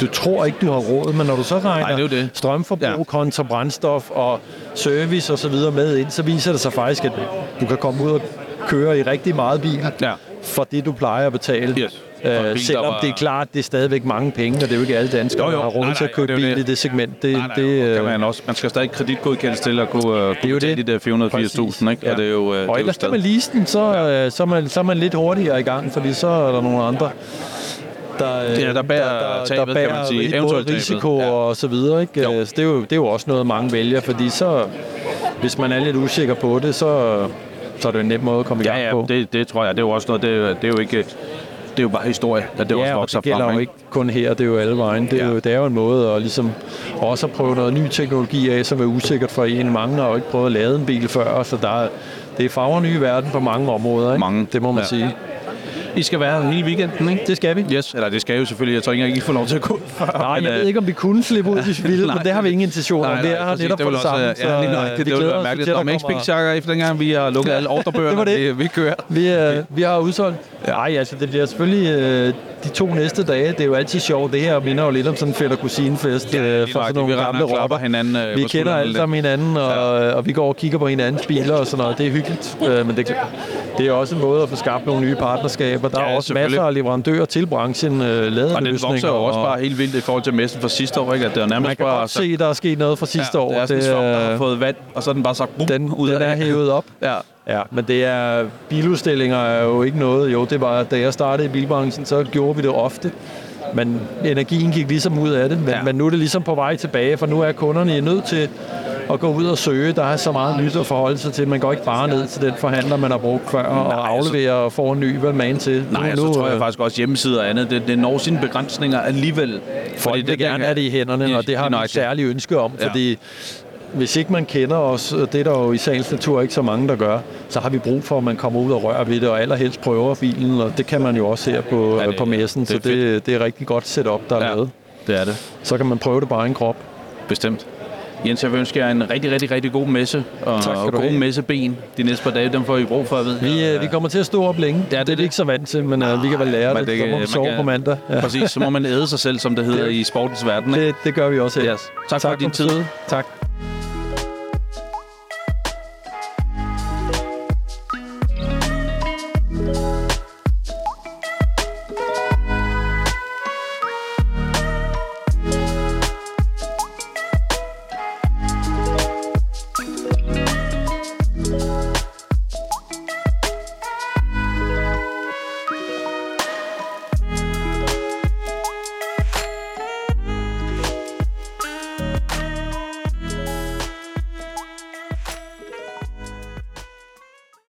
du, tror ikke, du har råd, men når du så regner Nej, det det. strømforbrug Ja. ja. kontra brændstof og service og så videre med ind, så viser det sig faktisk, at du kan komme ud og køre i rigtig meget bil Ja. for det, du plejer at betale. Yes. Øh, der selvom var- det er klart, det er stadigvæk mange penge, og det er jo ikke alle danskere, Jo, jo. der har råd til at købe er bil i det segment. Det, Nej, nej, det, øh, kan man også. Man skal stadig kreditgodkendes til at kunne, uh, kunne er jo betale det. de der 480.000, ikke? Ja. Og det er jo, uh, er og ellers stadig- man lease den, så, øh, så, er man, så er man lidt hurtigere i gang, fordi så er der nogle andre, der, øh, Ja, der bærer tabet, kan man sige. Eventuelt risiko Ja. og så videre. Ikke? Jo. Øh, Så det, er jo, det er jo også noget, mange vælger, fordi så, hvis man er lidt usikker på det, så, så er det en nem måde at komme i gang Ja, ja, på. det, det tror jeg. Det er jo også noget, det, er- det er jo ikke... Det er jo bare historie, at det også ja, og vokser det gælder frem. jo ikke kun her, det er jo alle vejen. Det er, Ja. jo, det er jo en måde at ligesom også at prøve noget ny teknologi af, som er usikkert for en. Mange har jo ikke prøvet at lade en bil før, så der er, det er farver nye verden på mange områder. Ikke? Mange. Det må man Ja. sige. I skal være her hele weekenden, ikke? Det skal vi. Yes, eller det skal jo selvfølgelig. Jeg tror ikke, I får lov til at gå (laughs) før. Nej, men, jeg øh, ved ikke, om vi kunne slippe ud, hvis (laughs) vi ville, men det har vi ingen intention om. Nej, nej, er her netop det for det samme, ja, lige så, nøjagtigt. øh, Det vil glæder være mærkeligt. Der der er ikke spikchakker efter dengang, vi har lukket alle ordrebøgerne. Det var det. Vi, vi kører. Vi, øh, vi har udsolgt. Nej, altså det bliver selvfølgelig øh, de to næste dage. Det er jo altid sjovt. Det her minder jo lidt om sådan en fætter kusinefest øh, for sådan nøjagtigt. nogle Vi gamle og rotter. hinanden, øh, vi kender alle sammen hinanden, og, ja. og vi går og kigger på hinandens biler og sådan noget. Det er hyggeligt. Øh, men det, det er også en måde at få skabt nogle nye partnerskaber. Der Ja, er også masser af leverandører til branchen, øh, lavet Og den vokser jo også bare helt vildt i forhold til messen fra sidste år, ikke? At det er nærmest Man kan bare... godt se, der er sket noget fra sidste ja, år. Det er sådan en svamp, der har fået vand, og så er den bare sagt bum, den, ud den er hævet op. (laughs) Ja. Ja, men det er, biludstillinger er jo ikke noget. Jo, det var, da jeg startede i bilbranchen, så gjorde vi det ofte. Men energien gik ligesom ud af det. Men, Ja. men nu er det ligesom på vej tilbage, for nu er kunderne nødt til at gå ud og søge. Der er så meget nyt at forholde sig til. Man går ikke bare ned til den forhandler, man har brugt før, og afleverer og får en ny, hvad man til. Nej, nu, altså, nu, tror jeg øh, faktisk også hjemmesider og andet, det, det når sine begrænsninger alligevel. Folk vil gerne have det i hænderne, Ja, og det har nøjagtigt. særligt ønske om, fordi hvis ikke man kender os, og det er der jo i sagens natur ikke så mange, der gør, så har vi brug for, at man kommer ud og rører ved det, og allerhelst prøver bilen, og det kan man jo også her på, Ja, det- på messen, det så det, det er rigtig godt setup, der er Ja. lavet. Det er det. Så kan man prøve det bare i en krop. Bestemt. Jens, jeg vil ønske jer en rigtig, rigtig, rigtig god messe, og, Tak og gode messeben de næste par dage. Dem får I brug for, jeg ved. Vi, øh, vi kommer til at stå op længe. Ja, det, det er vi ikke så vant til, men øh, vi kan vel lære Men det. Så må man sove kan- på mandag. Ja. Præcis, så må man æde sig selv, som det hedder Det- i sportens verden. Ikke? Det, det gør vi også her. Yes. Tak for din tid. besøget. Tak.